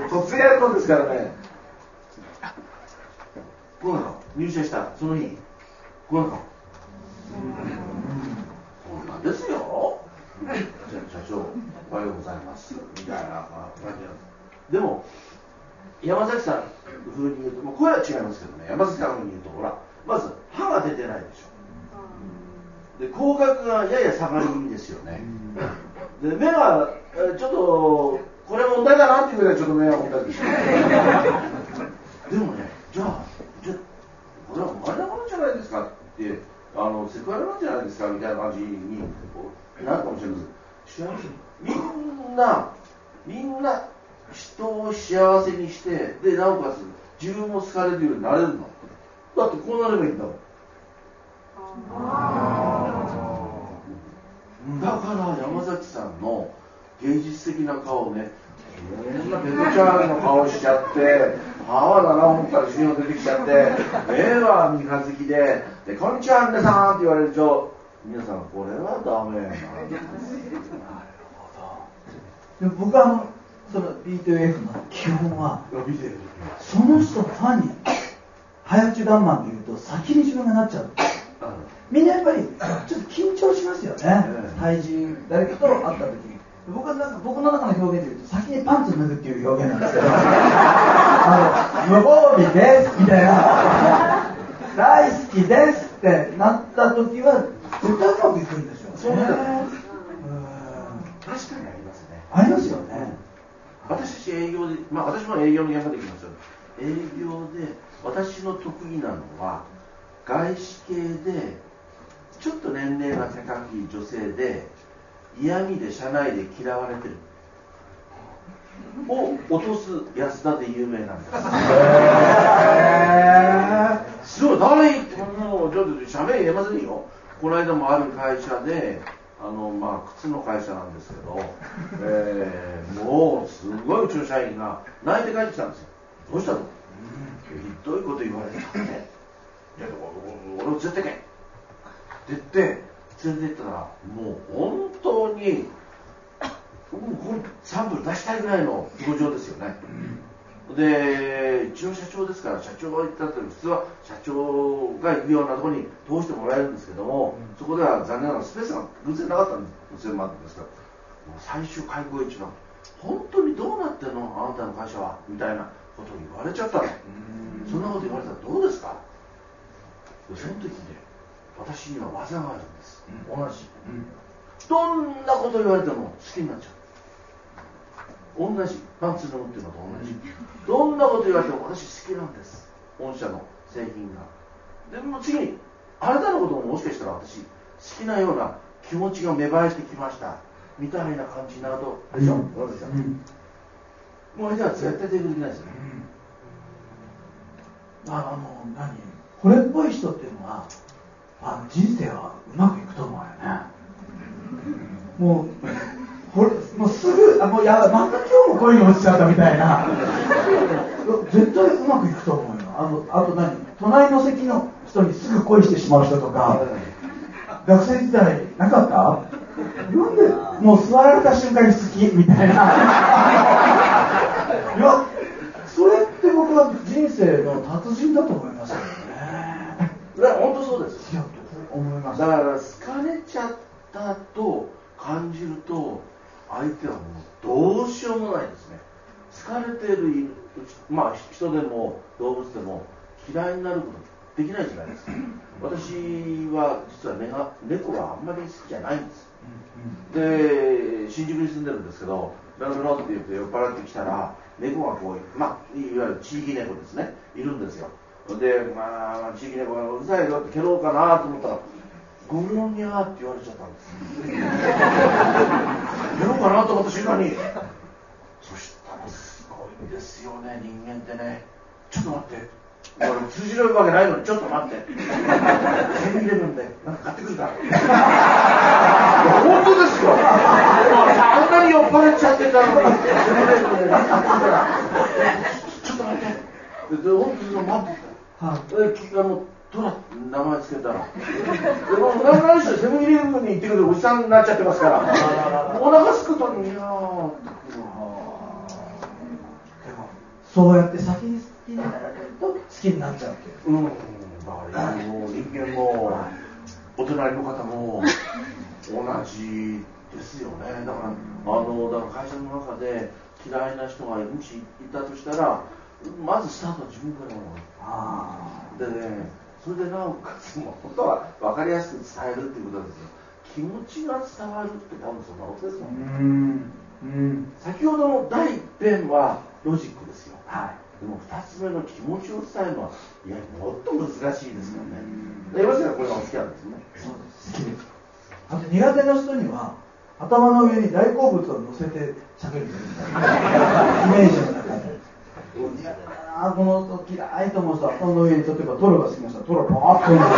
ー突然やるもんですからね。入社したその日。こんな顔こんなんですよ。社長おはようございます。みたいな感じなんです。でも山崎さん風に言うと、もう声は違いますけどね。山崎さん風に言うとほらまず歯が出てないでしょ。で口角がやや下がり気味ですよねで目がえちょっとこれ問題だなっていうぐらいちょっと目が問題です。よ でもねじゃあじゃあこれは生まれなものじゃないですかってあのセクハラなんじゃないですかみたいな感じになるかもしれません。みんなみんな人を幸せにしてでなおかつ自分も好かれるようになれるの。だってこうなればいいんだもんだから山崎さんの芸術的な顔をね。こんなペコちゃんの顔しちゃって歯は7本から10本出てきちゃって目は三日月でで「こんにちは皆さん」って言われると皆さんこれはダメなんですでも僕はその B2F の基本はその人のファンに早口ガンマンで言うと先に自分がなっちゃうみんなやっぱりちょっと緊張しますよね。対人誰かと会った時に。僕はなんか僕の中の表現で言うと先にパンツ脱ぐっていう表現なんですけどあの無防備ですみたいな。大好きですってなった時は絶対うまくいくんですよね。そうな確かにありますね。ありますよね。私たち営業で、まあ、私も営業の現場で行きますよ。営業で私の得意なのは外資系でちょっと年齢が高い女性で嫌味で社内で嫌われてる。を落とす安田で有名なんです。すごい誰言ってもうちょっと社名言えませんよ。この間もある会社であのまあ靴の会社なんですけど、えーもうすごいうちの社員が泣いて帰ってきたんですよ。どうしたの、ひどいこと言われたって。いや俺俺を連れてけって言って連れて行ったらもう本当にもうこれサンプル出したいぐらいの表情ですよね、でうちの社長ですから社長が言ったって普通は社長が行くようなところに通してもらえるんですけども、そこでは残念ながらスペースが偶然なかったんです偶然もあったんです。から最終開口一番本当にどうなってんのあなたの会社はみたいなことを言われちゃったの。そんなこと言われたらどうですか？でその時ね私には技があるんです、同じ、どんなこと言われても好きになっちゃう。同じ。パンツ脱ぐっていうのと同じ、どんなこと言われても私好きなんです。御社の製品が。でも次にあなたのことももしかしたら私好きなような気持ちが芽生えてきました。みたいな感じになるとでしょ、うん。どうでしょうん。もう相手は絶対出てくれないですよね。あの何？惚れっぽい人っていうのはあの人生はうまくいくと思うよね。もうほれもうすぐあもうやまた今日も恋に落ちちゃったみたいな。絶対うまくいくと思うよ。あのあと何隣の席の人にすぐ恋してしまう人とか学生時代なかった？なんでもう座られた瞬間に好きみたいな。いやそれって僕は人生の達人だと思いますけどねいや本当そうです。いや思いますだから好かれちゃったと感じると相手はもうどうしようもないですね。好かれてるいまあ人でも動物でも嫌いになることできないじゃないですか。私は実は猫があんまり好きじゃないんです。で新宿に住んでるんですけどベロベロって言って酔っ払ってきたら猫がこうまあいわゆる地域猫ですね。いるんですよでまあ地域猫がうるさいよって蹴ろうかなと思ったらゴモニャーって言われちゃったんです。蹴ろうかなと思った瞬間にそしたらすごいんですよね人間ってね。ちょっと待って。俺通じるわけないのにちょっと待って。セブンイレブンでなんか買ってくるから。本当ですよあんなに酔っ払っちゃってたのに。セブンイレブンでなんか買ってくるからちょっと待って。で本当に待ってたであのトラ名前つけたらでも何何しろセブンイレブンに行ってくるおじさんになっちゃってますから。お腹すくといやそうやって先に好きになられると好きになっちゃうっていううん、だから人間もお隣の方も同じですよね。だからあのだから会社の中で嫌いな人がもしいたとしたらまずスタートは自分から。なのあでねそれでなおかつもう本当は分かりやすく伝えるっていうことですよ。気持ちが伝わるって多分そんなことですもーんうんうん。先ほどの第一編はロジックですよ。はい。でも2つ目の気持ちを伝えるのはいやもっと難しいですよね。で山下さんこれがお好きなんですね。そうです。好きですあと苦手な人には頭の上に大好物を乗せて喋るイメージの中で苦手だなこの人嫌いと思う人は頭の上に例えばトロが好きな人はトロバーッと乗せ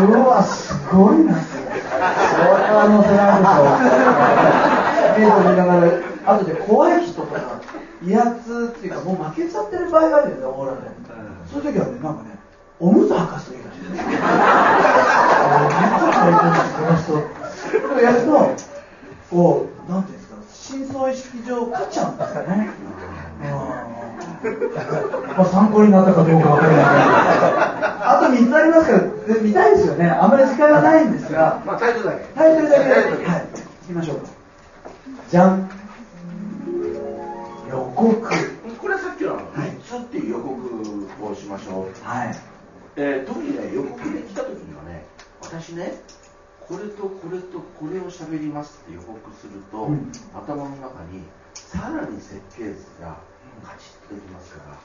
てうわすごいなそれそれは乗せないでしょイメージを見ながら後で怖い人とか威圧っていうかもう負けちゃってる場合があるよねオーラでそういう時はねなんかねおむつ履かすといいらしいです。この人こやるとこうなんていうんですか深層意識上勝っちゃうんですかね。まあ参考になったかどうかわかりませんあと3つありますからで見たいですよね。あんまり時間がないんですが。まあタイトルだけ。タイトルだけはい。行きましょう。かじゃん予告。これはさっきの3つっていう予告をしましょう、はい。えー特にね予告で来た時にはね私ねこれとこれとこれを喋りますって予告すると、うん。頭の中にさらに設計図がカチッとできますから。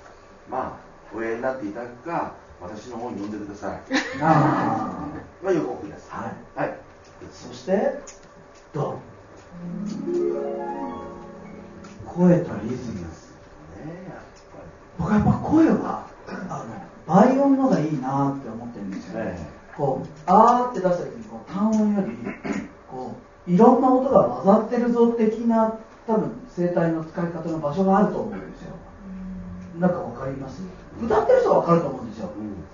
まあおやりになっていただくか私の方に呼んでください。あまあ予告ですはい。はい。ーそしてドン。声とリズムねやっ僕はやっぱ声はあの倍音のがいいなって思ってるんですよ、ぱりねこうあーって出した時にこう単音よりこういろんな音が混ざってるぞ的な多分声帯の使い方の場所があると思うんですよなんかわかります？歌ってる人はわかると思うんですよ、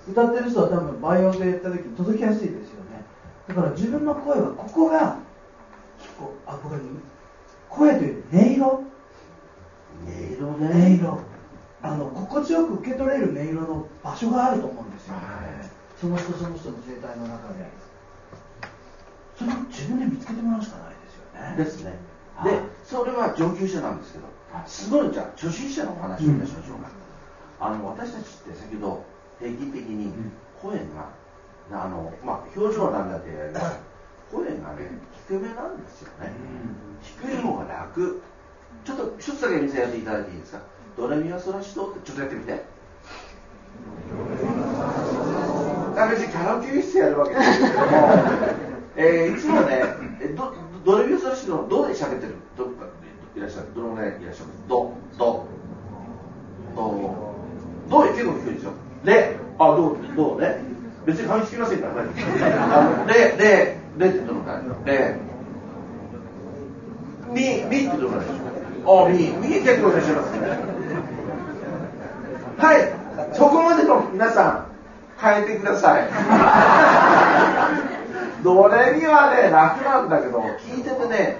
うん。歌ってる人は多分倍音で言った時に届きやすいですよね。だから自分の声はここがあ僕は声という音色。音色音ね色。あの心地よく受け取れる音色の場所があると思うんですよ、はい。その人その人の生態の中で。それを自分で見つけてもらうしかないですよね。ですね。はい。でそれは上級者なんですけどすごい。じゃあ初心者のお話をいたしましょうか、あの私たちって先ほど平均的に声が、あのまあ、表情はなんだって声がね低めなんですよね、低い方が楽。ちょっと一つだけ見せやっていただいていいですか？ドレミファソラシドってちょっとやってみて。あ別にカラオケ室やるわけですけども、えーいつもねえどドレミファソラシドのどで喋ってる？どっかいらっしゃる。どのぐらいいらっしゃるドドドド結構低いですよレあドドね別に噛みつきませんから大丈夫あのレレレってどのぐらいレミミってどのぐらいでしょうあミミ結構いらっしゃいます。ねはい。そこまでの皆さん変えてください。ドレミはね楽なんだけど聞いててね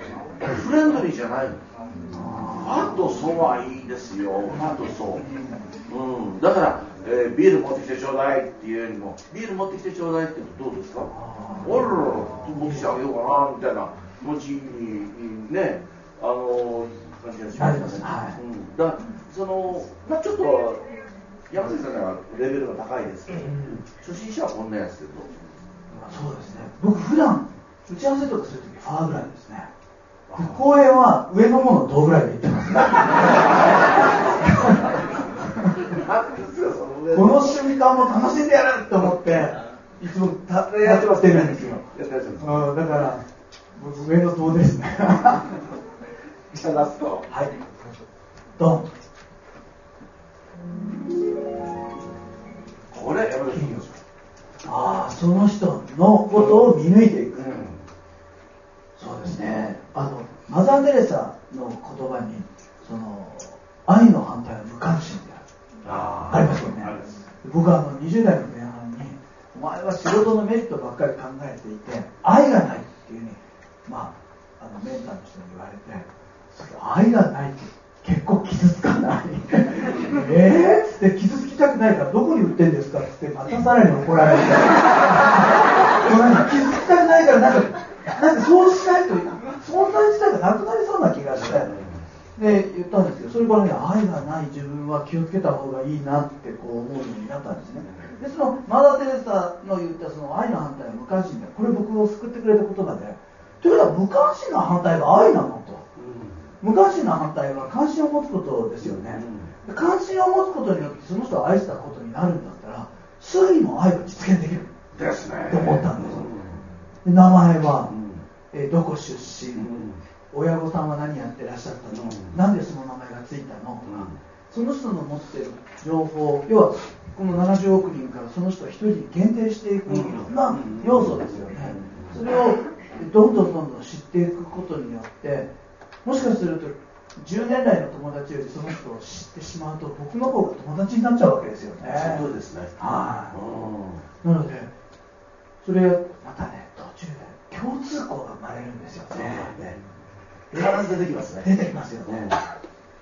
フレンドリーじゃないの。ファとソはいいですよ。ファとソう。ん。だから、えービール持ってきてちょうだいっていうよりもビール持ってきてちょうだいってどうですか？あららら持ってきてあげようかなみたいな気持ちいいねあの感じがしますよね、はい。うん、だそのまあちょっと山崎さんがレベルが高いですけど、初心者はこんなやつでどう？そうですね。僕普段打ち合わせとかするときファーぐらいですね。で公演は上のもの同ぐらいで言ってます。この瞬間も楽しんでやるって思っていつもたやってまするんですよ。うんだから僕上の塔ですね。じゃあラストはい。ドン。これ山崎さんどうでしょああその人のことを見抜いていくううんそうですねあのマザー・テレサの言葉にその愛の反対は無関心である。あありますよね。僕はあの20代の前半にお前は仕事のメリットばっかり考えていて愛がないっていうふうにまああのメンターの人に言われてそれ愛がないって結構傷つかない。えー？っつって傷つきたくないからどこに売ってんですかっつってまたさらに怒られて。傷つきたくないからなんかなんかそうしないと存在自体がなくなりそうな気がして、で言ったんですけどそれからね愛がない自分は気をつけた方がいいなってこう思うようになったんですね。でそのマダ・テレサの言ったその愛の反対は無関心だこれ僕を救ってくれた言葉でということは無関心な反対が愛なのと。無関心な反対は関心を持つことですよね、で関心を持つことによってその人を愛したことになるんだったらすぐにも愛が実現できる。ですね。と思ったんですで名前は、えーどこ出身、親御さんは何やってらっしゃったの、うん。なんでその名前がついたの？とか、その人の持っている情報要はこの70億人からその人を一人に限定していくいろん。な要素ですよね、それをどんどんどんどん知っていくことによってもしかすると10年来の友達よりその人を知ってしまうと僕の方が友達になっちゃうわけですよね。そうですね。はい、うん。なので、それまたね、途中で共通項が生まれるんですよね。ね。必ず出てきますね。出てきますよね。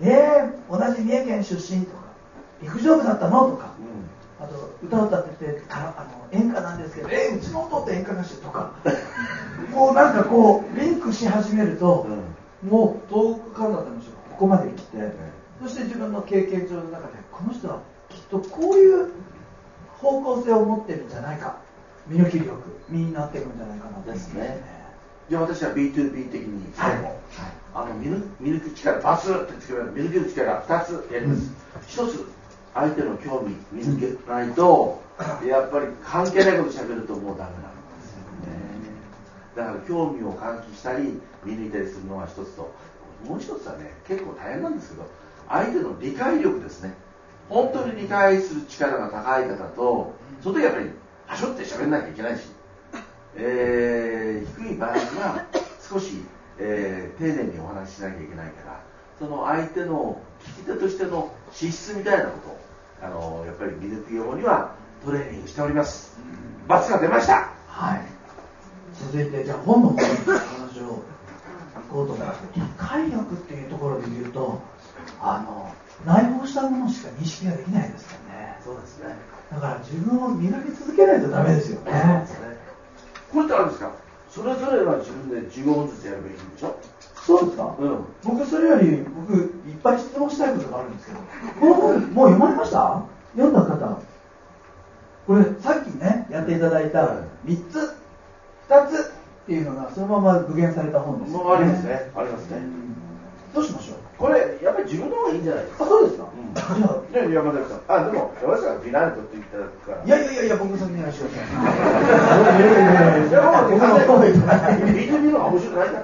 うん。えー、同じ三重県出身とか、陸上部だったのとか、うあと歌を歌っててあの演歌なんですけど、えー、うちの弟演歌歌手とか、こうなんかこう、リンクし始めると、もう遠くからだったの人がここまで来て、そして自分の経験上の中で、この人はきっとこういう方向性を持ってるんじゃないか、見抜き力、身になっていくんじゃないかなとですね。じゃあ私は B2B 的に最後、あの見抜く力バスってつける見抜ける力2つやります、一つ相手の興味見抜けないと、やっぱり関係ないこと喋るともうダメなんですよね。だから興味を喚起したり見抜いたりするのが一つともう一つはね結構大変なんですけど相手の理解力ですね。本当に理解する力が高い方とその時やっぱりはしょって喋んなきゃいけないしえー低い場合は少し、えー丁寧にお話ししなきゃいけないからその相手の聞き手としての資質みたいなことをあのやっぱり見抜くようにはトレーニングしております罰が出ましたはい。続いて、じゃあ本の方に話を行こうと思います。理解力っていうところで言うと、あの、内包したものしか認識ができないですよね。そうですねだから自分を磨き続けないとダメですよね。これってあるんですか？それぞれは自分で15分ずつやればいいんでしょ？そうですか？うん。僕それより、僕、いっぱい質問したいことがあるんですけど、この本、もう読まれました？読んだ方。これ、さっきね、やっていただいた3つ、2つっていうのが、そのまま具現された本ですよ、もうありますね。ありますねどうしましょう？これやっぱり自分の方がいいんじゃないですか？あ、そうですか、うんいや山崎さんあでも山崎さんがビナイトって言ったからいやいやいやいや、僕先にやらせてください。いやいやいやいや僕の方がいいじゃない。B2B の方が面白くないから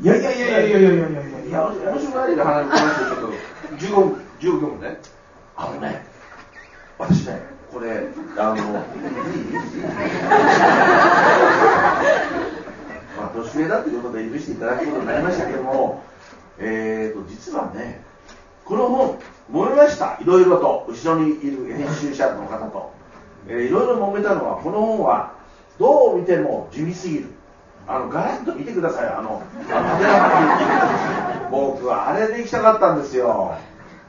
いやいやいやいやいやいやいやいや。面白くないで話話をちょっと、15分、15分ね。あのね、私ね、これ、あの、いいまあ、年上だっていうことで許していただくことになりましたけども、えーと、実はね、この本、揉めました。いろいろと、後ろにいる編集者の方と。えーいろいろ揉めたのは、この本は、どう見ても地味すぎる。あの、ガラッと見てください。あの、僕はあれで行きたかったんですよ。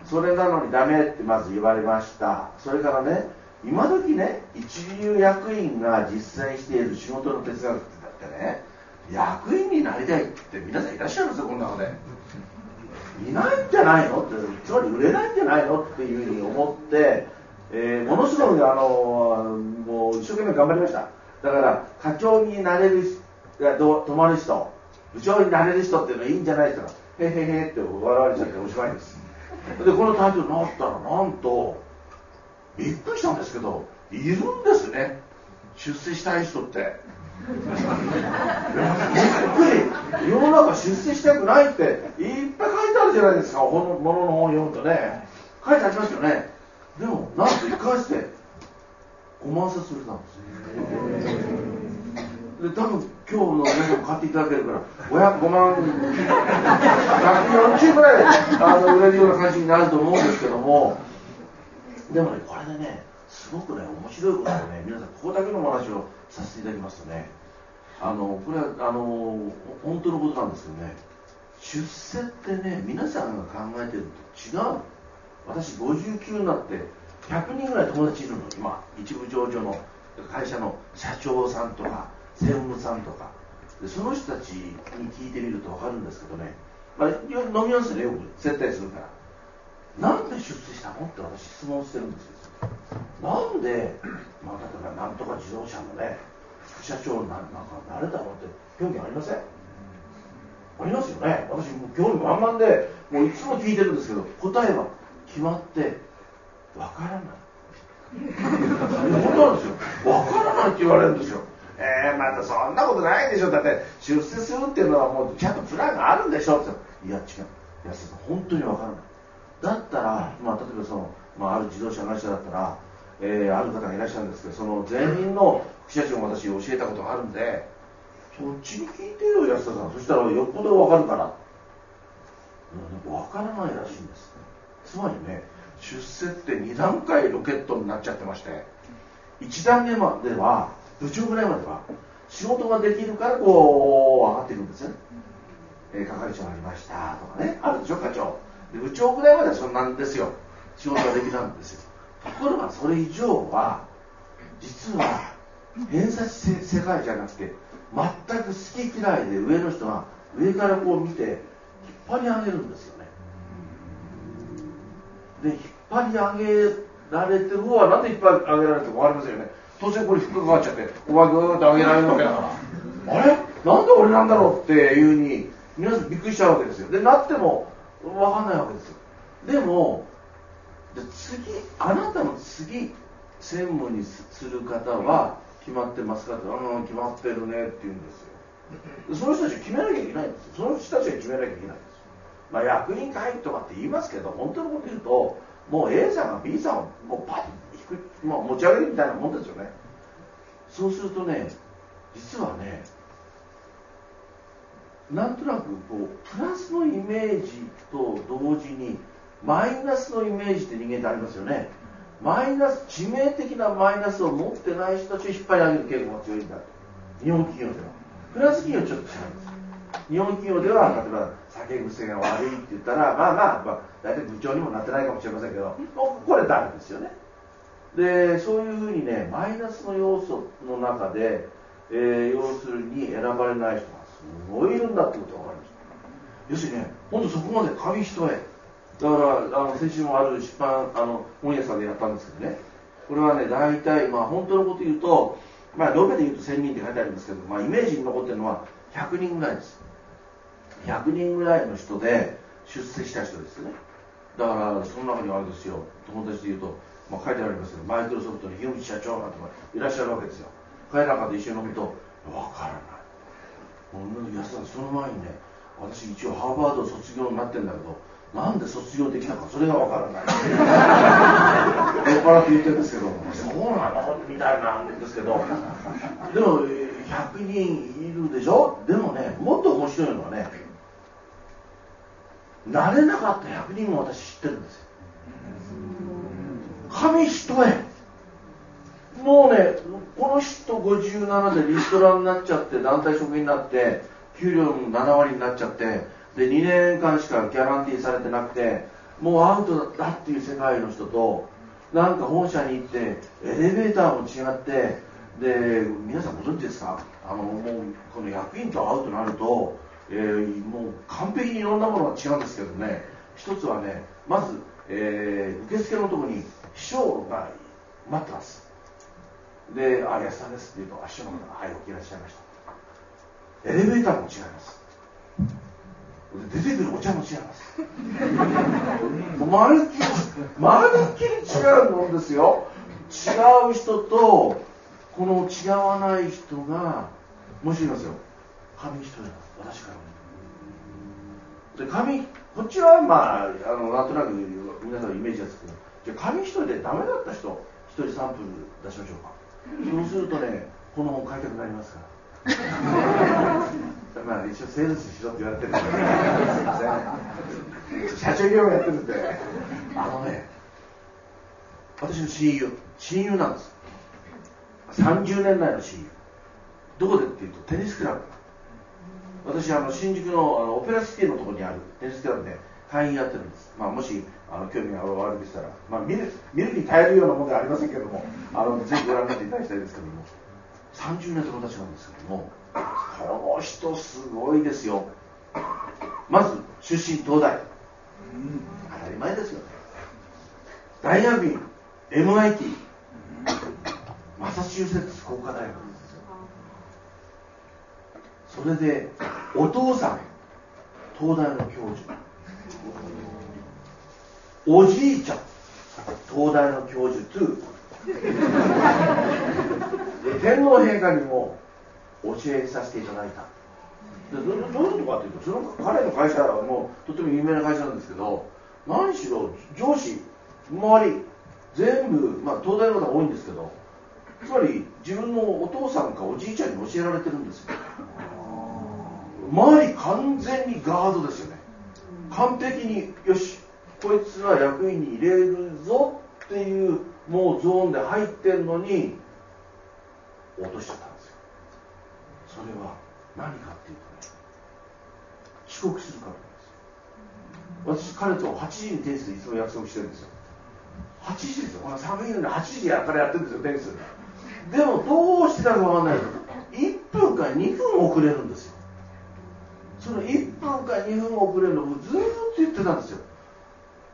それなのにダメってまず言われました。それからね、今時ね、一流役員が実践している仕事の哲学ってね、役員になりたいって皆さんいらっしゃるんですよ、この中で。いないんじゃないの？って、つまり売れないんじゃないの？っていうふうに思って、えーものすごくあのもう一生懸命頑張りました。だから、課長になれる人、泊まる人、部長になれる人っていうのはいいんじゃないですか。へへへって笑われちゃっておしまいです。で、このタイトルになったら、なんと、びっくりしたんですけど、いるんですね。出世したい人って。びっくり。世の中出世したくないって、いっぱい書いてあるじゃないですか、本のものの本を読むとね。書いてありますよね。でも、なんと1ヶ月で5万冊売れたんですよ。で、多分今日の皆さん買っていただけるから、505万、140ぐらいあの売れるような感じになると思うんですけども、でもね、これでね、すごくね、面白いことでね、皆さん、ここだけのお話をさせていただきますとね、あの、これは、あの、本当のことなんですけどね、出世ってね、皆さんが考えてると違う。私、59になって、100人ぐらい友達いるの、今、一部上場の会社の社長さんとか、専務さんとか、でその人たちに聞いてみると分かるんですけどね、まあ、飲みますねよく。接待するから。なんで出世したの？って私質問してるんですよ。なんで、まあ、例えばなんとか自動車のね社長にななんかなれたのって興味ありません？ありますよね。私もう興味満々でもういつも聞いてるんですけど答えは決まってわからない。本当なんですよ。わからないって言われるんですよ。えー、またそんなことないでしょ。だって出世するっていうのはもうちゃんとプランがあるんでしょって。いや違う。安田さん本当にわからない。だったら、まあ、例えばその、まあ、ある自動車会社だったら、えー、ある方がいらっしゃるんですけどその全員の副社長も私教えたことがあるんでそっちに聞いてよ安田さん。そしたらよっぽどわかるから。わからないらしいんですつまりね出世って2段階ロケットになっちゃってまして1段目までは部長ぐらいまでは仕事ができるからこう上がっていくんですよね、えー、係長になりましたとかねあるでしょ課長。で部長ぐらいまではそんなんですよ。仕事ができたんですよ。ところがそれ以上は実は偏差値世界じゃなくて全く好き嫌いで上の人が上からこう見て引っ張り上げるんですよね。で引っ張り上げられてる方はなんで引っ張り上げられてるか分かりませんよね。当然これ引っかかっちゃってお前ぐーっと上げられるわけだから。あれ？なんで俺なんだろうっていうふうに皆さんびっくりしちゃうわけですよ。でなっても分かんないわけですよ。でもで次あなたの次専務にする方は決まってますかってうん決まってるねって言うんですよ。その人たち決めなきゃいけないんですよ。その人たちが決めなきゃいけないんですよ。まあ役人会とかって言いますけど本当のこと言うともう A さんが B さんをもうパッと引く、まあ、持ち上げるみたいなもんですよね。そうするとね実はねなんとなくこうプラスのイメージと同時にマイナスのイメージって人間ってありますよね。マイナス致命的なマイナスを持ってない人たちを引っ張り上げる傾向が強いんだ。日本企業では。プランス企業はちょっと違うんです。日本企業では例えば酒癖が悪いって言ったらまあまあ、まあ、大体部長にもなってないかもしれませんけどこれダメですよね。でそういうふうにねマイナスの要素の中で、えー、要するに選ばれない人がすごいいるんだってことが分かりました。要するにね本当そこまで紙一重だからあの先週もある出版あの本屋さんでやったんですけどね。これはね大体まあ本当のこと言うとまあ延べで言うと1000人って書いてあるんですけど、まあ、イメージに残ってるのは100人ぐらいです。100人ぐらいの人で出世した人ですね。だからその中にはあれですよ。友達で言うとまあ、書いてありますけどマイクロソフトの樋口社長なんていらっしゃるわけですよ。彼らかと一緒に飲むとわからない。もう安田その前にね私一応ハーバード卒業になってるんだけどなんで卒業できたかそれがわからない。酔っ払って言ってるんですけど。そうなのみたいなんですけど。でも100人いるでしょ？でもねもっと面白いのはね慣れなかった100人も私知ってるんですよ。紙一重。もうねこの人57でリストラになっちゃって団体職員になって給料も7割になっちゃってで2年間しかギャランティーされてなくてもうアウトだっていう世界の人となんか本社に行ってエレベーターも違ってで皆さんご存知ですか？あのもうこの役員と会うとなると、えー、もう完璧にいろんなものが違うんですけどね。一つはねまず、えー、受付のところに秘書が待ってます。で「あ安さんです」って言うと「あ秘書の方がはい起きいらっしゃいました」エレベーターも違います。出てくるお茶も違います。まるっきりまるっきり違うもんですよ。違う人とこの違わない人がもし言いますよ。紙一重私からで紙こっちはまああのなんとなく皆さんのイメージがつく。じゃ紙一重でダメだった人一人サンプル出しましょうか。そうするとねこの本買いたくなりますから。まあ一応セールスしろって言われてるんですいません社長業務やってるんで。あのね私の親友親友なんです。30年来の親友どこでっていうとテニスクラブ。私あの新宿のあのオペラシティのところにあるテニスクラブで会員やってるんです、まあ、もしあの興味がおありでしたら、まあ、見る見るに耐えるようなものではありませんけども。あのぜひご覧になっていただきたいですけども。30年友達なんですけどもこの人すごいですよ。まず出身東大。当たり前ですよね。大学院 MIT マサチューセッツ工科大学ですよ。それでお父さん東大の教授。おじいちゃん東大の教授。2天皇陛下にも教えさせていただいた。でどどういうことかというとその彼の会社はもうとても有名な会社なんですけど何しろ上司周り全部、まあ、東大の方が多いんですけどつまり自分のお父さんかおじいちゃんに教えられてるんですよ。周り完全にガードですよね。完璧によしこいつは役員に入れるぞっていうもうゾーンで入ってるのに落としちゃったんですよ。それは何かっていうとね遅刻するからなんです。よ私彼と8時にテニスでいつも約束してるんですよ。8時ですよ。この寒いのに8時やからやってるんですよテニスでもどうしてだかわかんないけど1分か2分遅れるんですよ。その1分か2分遅れるのをずっと言ってたんですよ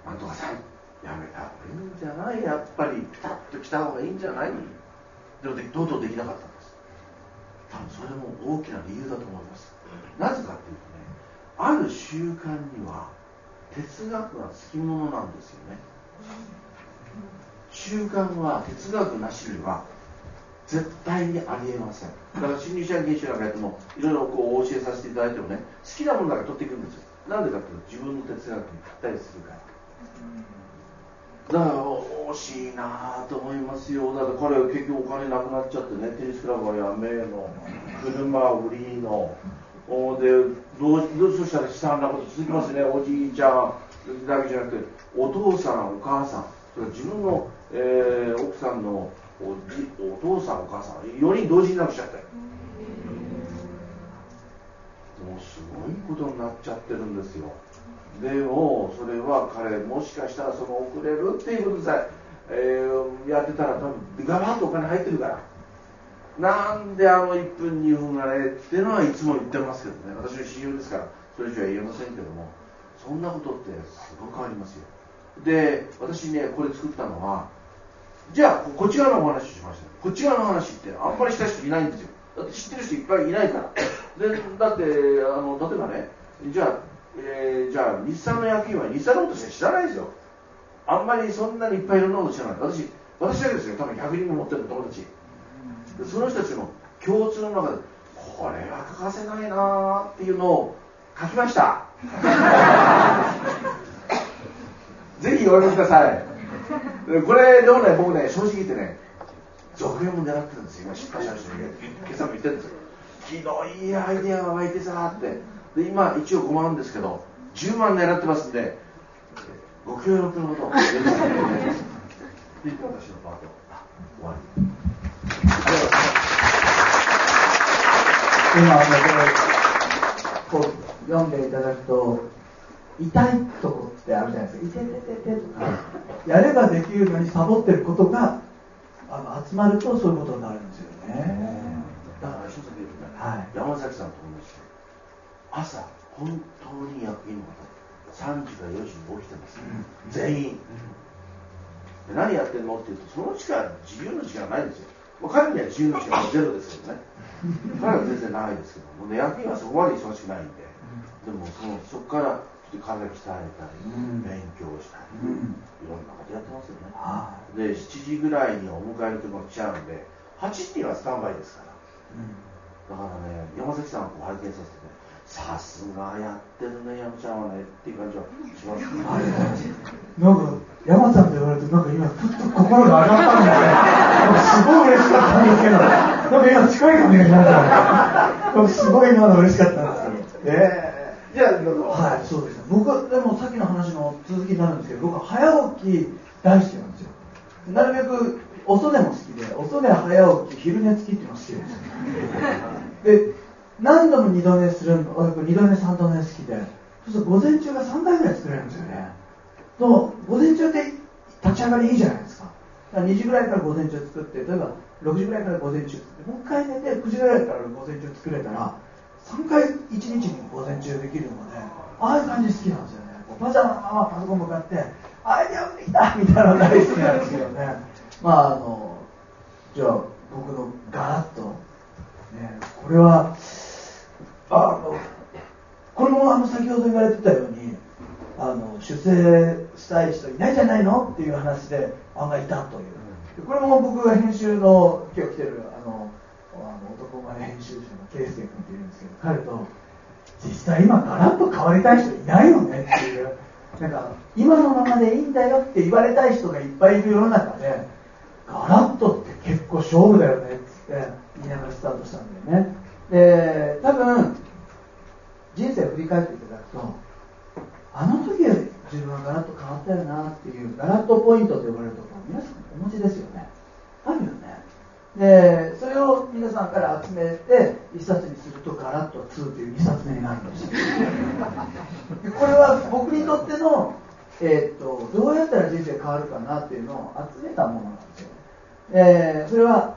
なんとかさんやめた方がいいんじゃない？やっぱりピタッと来た方がいいんじゃない？でもでとうとできなかったんです。多分それも大きな理由だと思います。なぜかっていうとねある習慣には哲学がつきものなんですよね。習慣は哲学なしには絶対にありえません。だから新入社員研修なんかやってもいろいろこうお教えさせていただいてもね好きなものだけ取っていくんですよ。なんでかっていうと自分の哲学にぴったりするから。だから惜しいなと思いますよ。だって彼は結局お金なくなっちゃってねテニスクラブはやめの。車は売りの。おでどうどうそしたら悲惨なこと続きますね。おじいちゃんだけじゃなくてお父さんお母さん。それ自分の、えー奥さんのおじお父さんお母さん4人同時に亡くしちゃってもうすごいことになっちゃってるんですよでもそれは彼もしかしたらその遅れるっていうことさええーやってたら多分ガバッとお金入ってるから。なんであの1分2分がねっていうのはいつも言ってますけどね。私の親友ですから。それ以上は言えませんけども。そんなことってすごくありますよ。で私ねこれ作ったのはじゃあこっち側のお話をしました。こっち側の話ってあんまりした人いないんですよ。だって知ってる人いっぱいいないから。でだってあの例えばねじゃあ、えーじゃあ日産の役員は日産のことしか知らないですよ。あんまりそんなにいっぱいいろんなこと知らない。私私だけですよ。多分100人も持ってる友達。でその人たちの共通の中でこれは欠かせないなーっていうのを書きました。ぜひお読みください。でこれでもね僕ね正直言ってね続編も狙ってるんですよ。今出版社の人に今朝も言ってるんですよ。ひどいアイデアが湧いてさーってで今一応5万ですけど10万狙ってますんでご協力のほど。よろしくお願いしますで私のパート終わり今あのこれこう読んでいただくと痛いとこってあるじゃないですか。痛てててとかやればできるのにサボってることがあの集まるとそういうことになるんですよね。だから一つ言うとね、はい。山崎さんと同じ。で朝本当に役員の方3時から4時に起きてます、全員、で何やってんのって言うとその時間自由の時間ないんですよ。もう彼には自由の時間はゼロですけどね。彼は全然ないですけども役員はそこまで忙しくないんで。でもそのそこからちょっと体鍛えたり、うん。勉強したり、うん。いろんなことやってますよね。はで7時ぐらいにお迎えの車が来ちゃうんで8時にはスタンバイですから。だからね、山崎さんを拝見させてね、さすがやってるね、山ちゃんはねっていう感じはしますね。あれなんか山さんと言われてなんか今ふっと心が上がったんでなんかすごい嬉しかったんですけどなんか今近い感じがしましたなんかすごい今の嬉しかったんですけどえじゃあ、どうぞ。はい、そうですね。僕はでもさっきの話の続きになるんですけど、僕は早起き大好きなんですよ。なるべく遅寝も好きで、遅寝早起き、昼寝付きっていうのが好きです。で、何度も二度寝する、二度寝三度寝好きで、そうすると午前中が3回ぐらい作れるんですよね。と、午前中って立ち上がりいいじゃないですか。だから2時ぐらいから午前中作って、例えば6時ぐらいから午前中作ってもう一回寝て9時ぐらいから午前中作れたら3回1日に午前中できるのでああいう感じ好きなんですよねパジャマのままパソコン向かってアイデアできたみたいなの大好きなんですけどねまああのじゃあ僕のガラッとねこれはあのこれもあの先ほど言われてたようにあの出世したい人いないじゃないの？っていう話で案外いたという。これも僕が編集の今日来てるあのあの男前編集者の圭介君っていうんですけど彼と実際今ガラッと変わりたい人いないよねっていう。なんか今のままでいいんだよって言われたい人がいっぱいいる世の中でガラッとって結構勝負だよねって言いながらスタートしたんだよねで多分人生を振り返っていただくとあの時より自分はガラッと変わったよなっていうガラッとポイントと呼ばれるところ皆さんお持ちですよね。あるよね。でそれを皆さんから集めて1冊にするとガラッと2という2冊目になるんですよ。これは僕にとっての、えー、っとどうやったら人生変わるかなっていうのを集めたものなんですよ。でそれは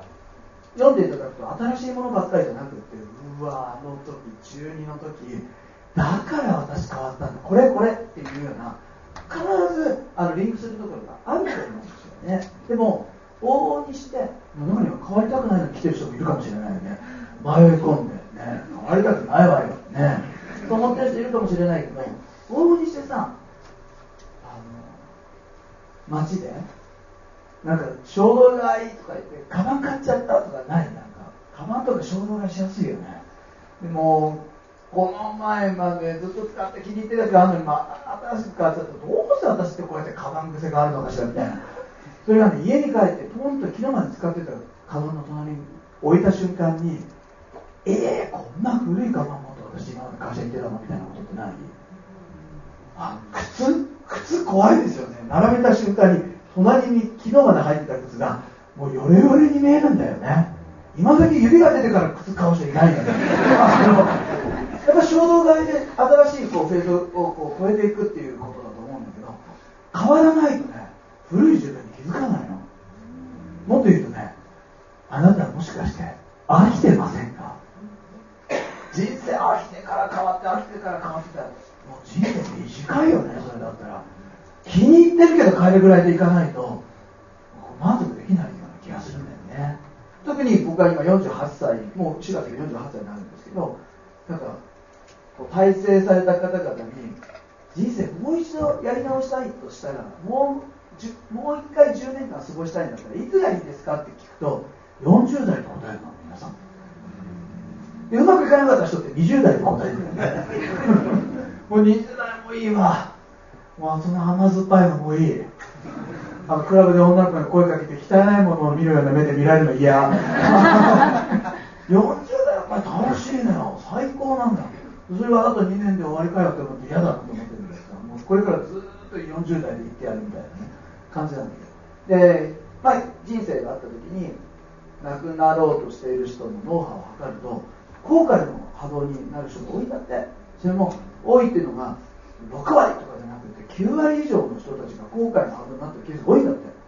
読んでいただくと新しいものばっかりじゃなくてうわあの時中2の時だから私変わったんだこれこれっていうような必ずあのリンクするところがあると思うんですよね。でも往々にして世の中には変わりたくないのに来てる人もいるかもしれないよね。迷い込んでね。変わりたくないわよね。と思ってる人いるかもしれないけど往々にしてさあの街でなんか衝動買いとか言ってカバン買っちゃったとかない？なんかカバンとか衝動買いしやすいよね。でもこの前までずっと使って気に入ってるやつあるのに、まあ、新しく買っちゃったどうして私ってこうやってカバン癖があるのかしらみたいな。それがね家に帰ってポンと昨日まで使ってたカバンの隣に置いた瞬間にえー、こんな古いカバン持って私今まで会社行ってたのみたいなことってない？あ靴？靴怖いですよね。並べた瞬間に隣に昨日まで履いてた靴がもうヨレヨレに見えるんだよね。今時指が出てから靴買う人いないんだよやっぱ衝動買いで新しいこうフェーズをこう超えていくっていうことだと思うんだけど変わらないとね古い自分に気づかないの。もっと言うとねあなたもしかして飽きてませんか？人生飽きてから変わって飽きてから変わってたらもう人生短いよねそれだったら。気に入ってるけど変えるぐらいでいかないと満足できないような気がするんだよね。特に僕は今48歳もう4月で48歳になるんですけどなんかこう大成された方々に人生もう一度やり直したいとしたらもうもう一回10年間過ごしたいんだったらいつがいいですかって聞くと40代と答えるの皆さん。でうまくいかなかった人って20代で答えだよね。もう20代もいいわ。もうその甘酸っぱいのもいい。あのクラブで女の子に声かけて汚いものを見るような目で見られるの嫌。40代やっぱり楽しいのよ。最高なんだ。それはあと2年で終わりかよって思って嫌だと思ってるんですからもうこれからずっと40代で行ってやるみたいなね感じなんだけど。で、まあ、人生があった時に亡くなろうとしている人のノウハウを測ると後悔の波動になる人が多いんだって。それも多いっていうのが6割とかじゃなくて9割以上の人たちが後悔の波動になってるケースが多いんだって。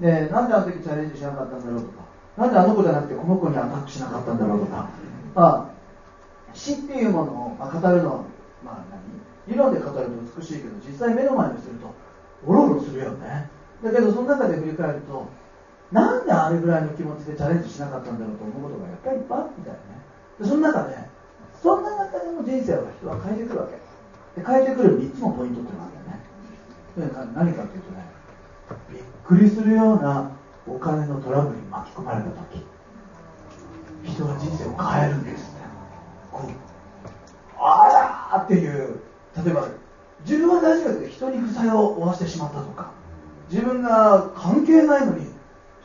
でなんであの時チャレンジしなかったんだろうとか。なんであの子じゃなくてこの子にアタックしなかったんだろうとか、まあ、死っていうものを、まあ、語るのは、まあ何、理論で語ると美しいけど実際目の前にするとおろおろするよね。だけどその中で振り返るとなんであれぐらいの気持ちでチャレンジしなかったんだろうと思うことがやっぱりいっぱいあるみたいね。でその中でそんな中でも人生は人は変えてくるわけ。で変えてくる3つのポイントっていうのがあるんだよね。何かっていうとねびっくりするようなお金のトラブルに巻き込まれた時人は人生を変えるんですねこうあらっていう例えば自分は大丈夫だけど人に負債を負わせてしまったとか自分が関係ないのに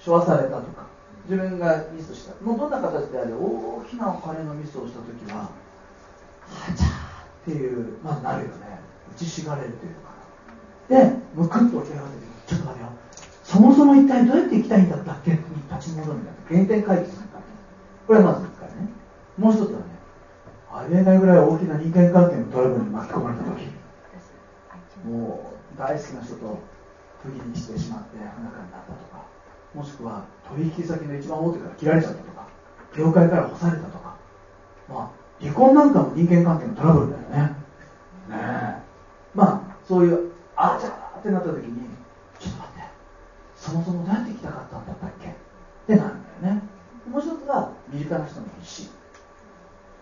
処罰されたとか自分がミスした。もうどんな形であれ大きなお金のミスをした時ははちゃーっていうまずなるよね。打ちしがれるというか。でむくっと起き上がってちょっと待てよ。そもそも一体どうやって生きたいんだったっけ？に立ち戻るんだ原点回帰するかこれはまず1回ね。もう一つはねありえないぐらい大きな人間関係のトラブルに巻き込まれた時。もう大好きな人と不義にしてしまって不仲になったとか。もしくは取引先の一番大手から切られちゃったとか。業界から干されたとか、まあ、離婚なんかも人間関係のトラブルだよね。ねえ。まあそういうあちゃーってなった時にちょっと待って。そもそもどうやって行きたかったんだったっけ？ってなるんだよね。もう一つが身近な人の死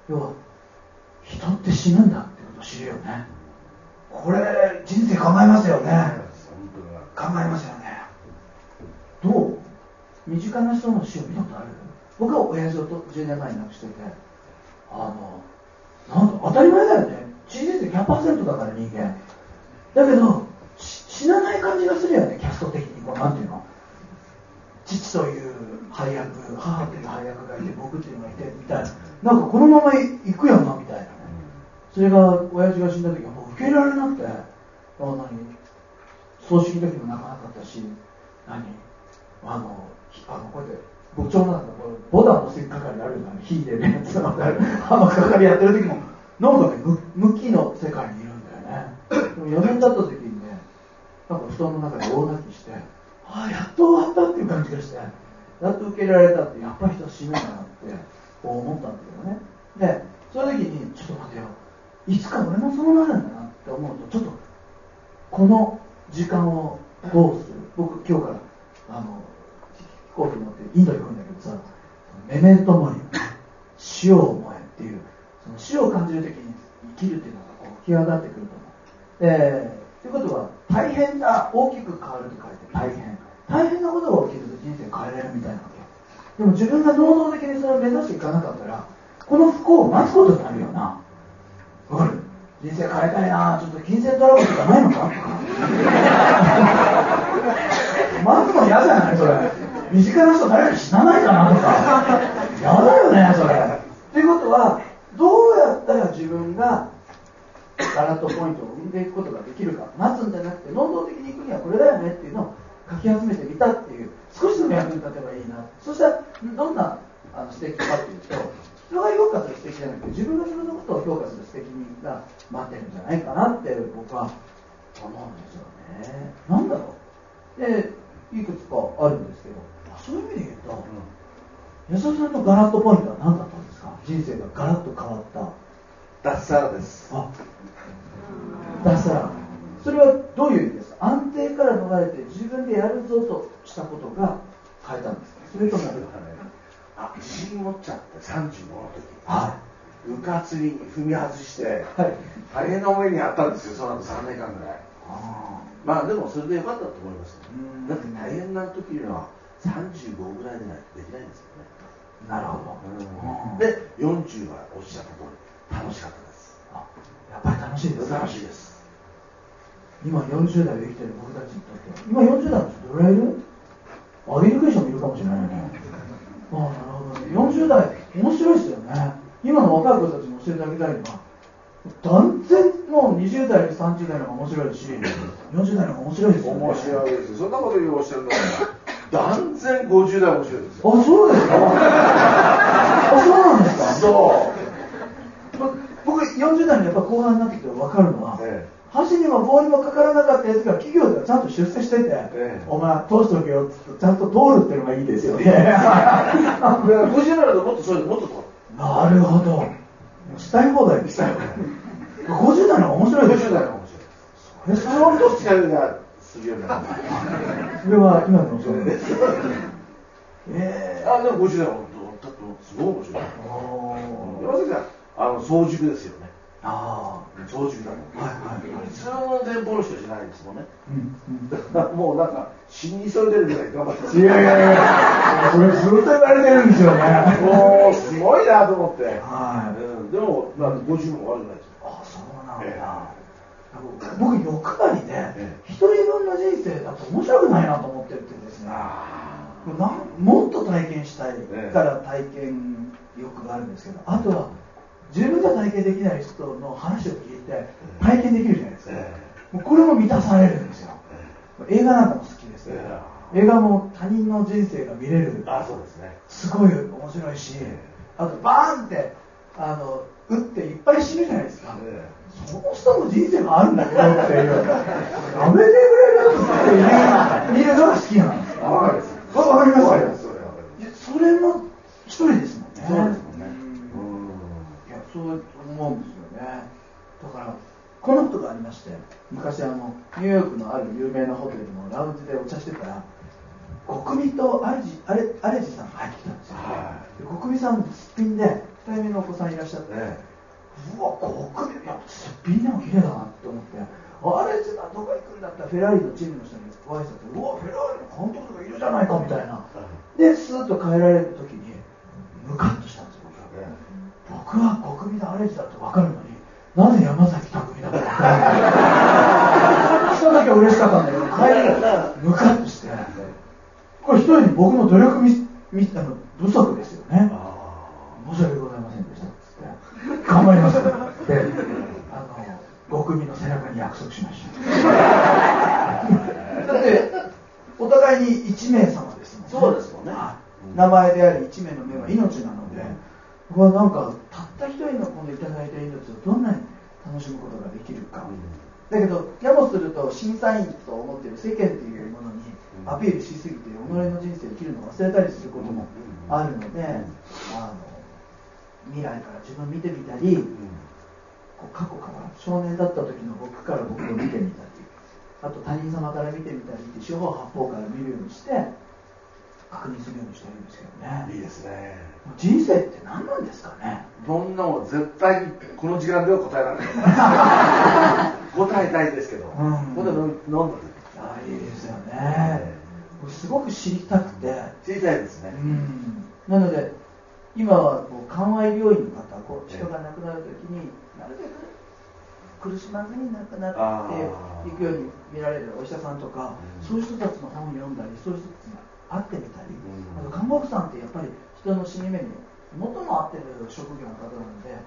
要は人って死ぬんだってことを知るよね。これ人生考えますよね。考えますよね。どう？身近な人の死を見たことある？僕は親父を10年前に亡くしていて。あのなん当たり前だよね。人生って100%だから人間。だけど死なない感じがするよねキャスト的に。こうなんていうの？父という配役母という配役がいて僕っていうのがいてみたいな。なんかこのまま行くやんなみたいな。ねそれが親父が死んだ時はもう受け入れられなくてあ何葬式の時も泣かなかったし何あのあのこうやって部長なんだこれボタン押す係あるよね火入れるやつのあの係やってる時もなんかね無期の世界にいるんだよね。でも4年経った時にねなんか布団の中で大泣きしてああやっと終わったっていう感じがしてやっと受け入れられたってやっぱり人は死ぬんだなって思ったんだけどね。でその時にちょっと待てよ。いつか俺もそうなるんだなって思うとちょっとこの時間をどうする？僕今日からあの飛行機乗ってインド行くんだけどさメメントモリ死を思え死を感じる時に生きるっていうのがこう際立ってくると思う。えー、ということは大変だ大きく変わると書いて大変。大変なことが起きると人生変えれるみたいなわけ。でも自分が能動的にそれを目指していかなかったらこの不幸を待つことになるよな。わかる？人生変えたいなちょっと金銭トラブルとかないのか？待つの嫌じゃないそれ。身近な人誰か死なないかなとか。嫌だよねそれ。っていうことはどうやったら自分がガラットポイントを生んでいくことができるか待つんじゃなくて能動的に行くにはこれだよねっていうのを書き集めてみたっていう少しでも役に立てばいいな。そしたらどんなあの素敵かっていうと人が評価する素敵じゃなくて自分が自分のことを評価する素敵が待ってるんじゃないかなって僕は思うんですよね。なんだろう。でいくつかあるんですけどそういう意味で言うと、うん、安田さんのガラットポイントは何だったんですか？人生がガラッと変わった。脱サラです。あ脱サラ。それはどういう意味ですか？安定から逃れて自分でやるぞとしたことが変えたんですか？それともあ自信持っちゃって35の時はい。部活に踏み外して、はい、大変な思いにあったんですよその後3年間ぐらい。まあでもそれでよかったと思いますだって大変な時には35ぐらいでないとできないんですよ。ねなるほど、で40はおっしゃった通り楽しかったです。あやっぱり楽しいです楽しいです。今40代で生きてる僕たちにとって今40代の人どれぐらいいる？アディルケーションもいるかもしれないよねああなるほどね。40代面白いですよね。今の若い子たちに教えてあげたいのは。断然もう20代30代の方が面白いし40代の方が面白いですよ、ね、面白いです。そんなこと言うおっしゃるのは断然50代面白いですよ。あそうですか？あそうなんですか？そう。僕40代にやっぱ後半になってきて分かるのは、ええ。箸にも棒にもかからなかったやつが企業ではちゃんと出世してて、ええ。お前通しておけよちゃんと通るっていうのがいいですよね。50代だともっとそういうのもっととなるほど。したい放題したい。放題50代の面白いです50代の面白い。それそれはどっちかがするようにな。るそれは今でもそうですええあでも50代はだってすごい面白い。ー山崎さんあの早熟ですよね。あ早熟だはいはい普通の前方の人じゃないですもんね。うんもうなんか死に急いでるぐらい頑張ってます。いやいやいや。それずっと言われてるんですよね。もうすごいなと思って、はい。うん、でも、まあ、50も悪くないですよ。あそうなんだ、え僕欲張りでえ一人分の人生だと面白くないなと思ってるってですね。もっと体験したいええから体験欲があるんですけどあとは自分じゃ体験できない人の話を聞いて体験できるじゃないですか、えもうこれも満たされるんですよ。映画なんかも好きです、え映画も他人の人生が見れる。あそうですね。すごい面白いし。あとバーンってあの打っていっぱい死ぬじゃないですか、えその人の人生があるんだけどっていう、やめてくれるっていう、見るのが好きなんです。わかります。わかりますそれも一人ですもんね。そうですもんね。いや、そう思うんですよね。だから、この人がありまして、昔あの、ニューヨークのある有名なホテルのラウンジでお茶してたら、国民とアレジアレアレジさんが入ってきたんですよ、ね。はい、国民さん、すっぴんで、二人目のお子さんいらっしゃって。ねうわ国民いやすっぴんでも綺麗だなって思って。アレジさんどこ行くんだった？らフェラーリのチームの人にご挨拶。でうわフェラーリの監督がいるじゃないかみたいな。でスーッと帰られる時にムカッとしたんですよ。僕は僕は国民のアレジだって分かるのになぜ山崎匠だって分か人だけ嬉しかったんだけど帰りがムカッとして。これ一人に僕の努力みみあの不足ですよね。申し訳ございません頑張ります。ってあの国民の背中に約束しました。だってお互いに1名様ですもんそうですもんね。はい。名前であり1名の目は命なので僕はなんかたった一人のこのいただいた命をどんなに楽しむことができるか、だけどやもすると審査員と思っている世間というものにアピールしすぎて己の人生を生きるのを忘れたりすることもあるので、あの未来から自分を見てみたり、こう過去から少年だった時の僕から僕を見てみたりあと他人様から見てみたりって四方八方から見るようにして確認するようにしてるんですけどね。いいですね。人生って何なんですかね。そんなもん絶対にこの時間では答えられない。答えたいですけど、うん。ここで飲んだあいいですよね僕すごく知りたくて知りたいですね、うんなので今はこう緩和医療院の方こう人が亡くなるときになるべく苦しまずに亡くなっていくように見られるお医者さんとか、うん。そういう人たちの本を読んだりそういう人たちに会ってみたり、うん。あと看護婦さんってやっぱり人の死に目に最も合ってる職業の方なんで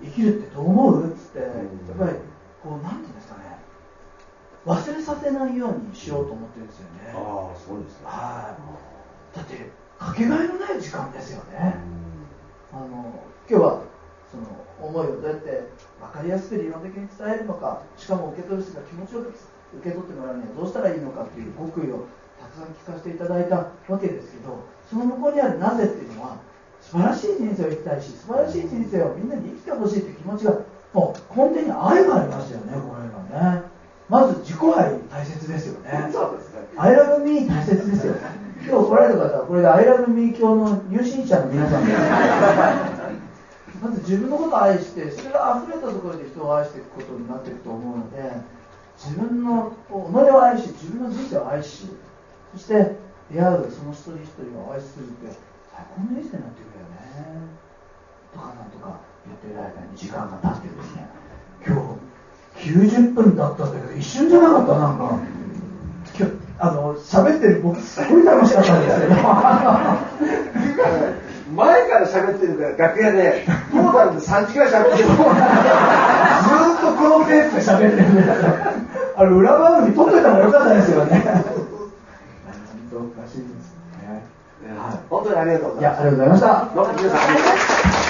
生きるってどう思う？っつって、やっぱりこうなんていうんですかね。忘れさせないようにしようと思ってるんですよね。ああそうですかはい。だってかけがえのない時間ですよね。あの今日はその思いをどうやって分かりやすく理論的に伝えるのか、しかも受け取る人が気持ちよく受け取ってもらうにはどうしたらいいのかっていう極意をたくさん聞かせていただいたわけですけど、その向こうにあるなぜっていうのは素晴らしい人生を生きたいし、素晴らしい人生をみんなに生きてほしいっていう気持ちがもう根底に愛がありましたよね、これがね。まず自己愛大切ですよね。そうですね I love me 大切ですよ。今日来られた方はこれで I love me 教の入信者の皆さんです。まず自分のことを愛して、それが溢れたところで人を愛していくことになっていくと思うので、自分の己を愛し、自分の人生を愛し、そして出会うその一人一人を愛するって最高の人生になってくるよね。とかなんとか言ってる間に時間が経ってですね、今日90分だったんだけど、一瞬じゃなかった、なんか。あの喋ってる僕すごい楽しかったんですけど。前から喋ってるから楽屋でトータルで3時ぐらい喋ってるずーっとこのペースで喋ってるんであれ裏番組撮っといた方がよかったですよね。本当おかしいですね、本当にありがとうごいやざいますありがとうございました。どうも皆さん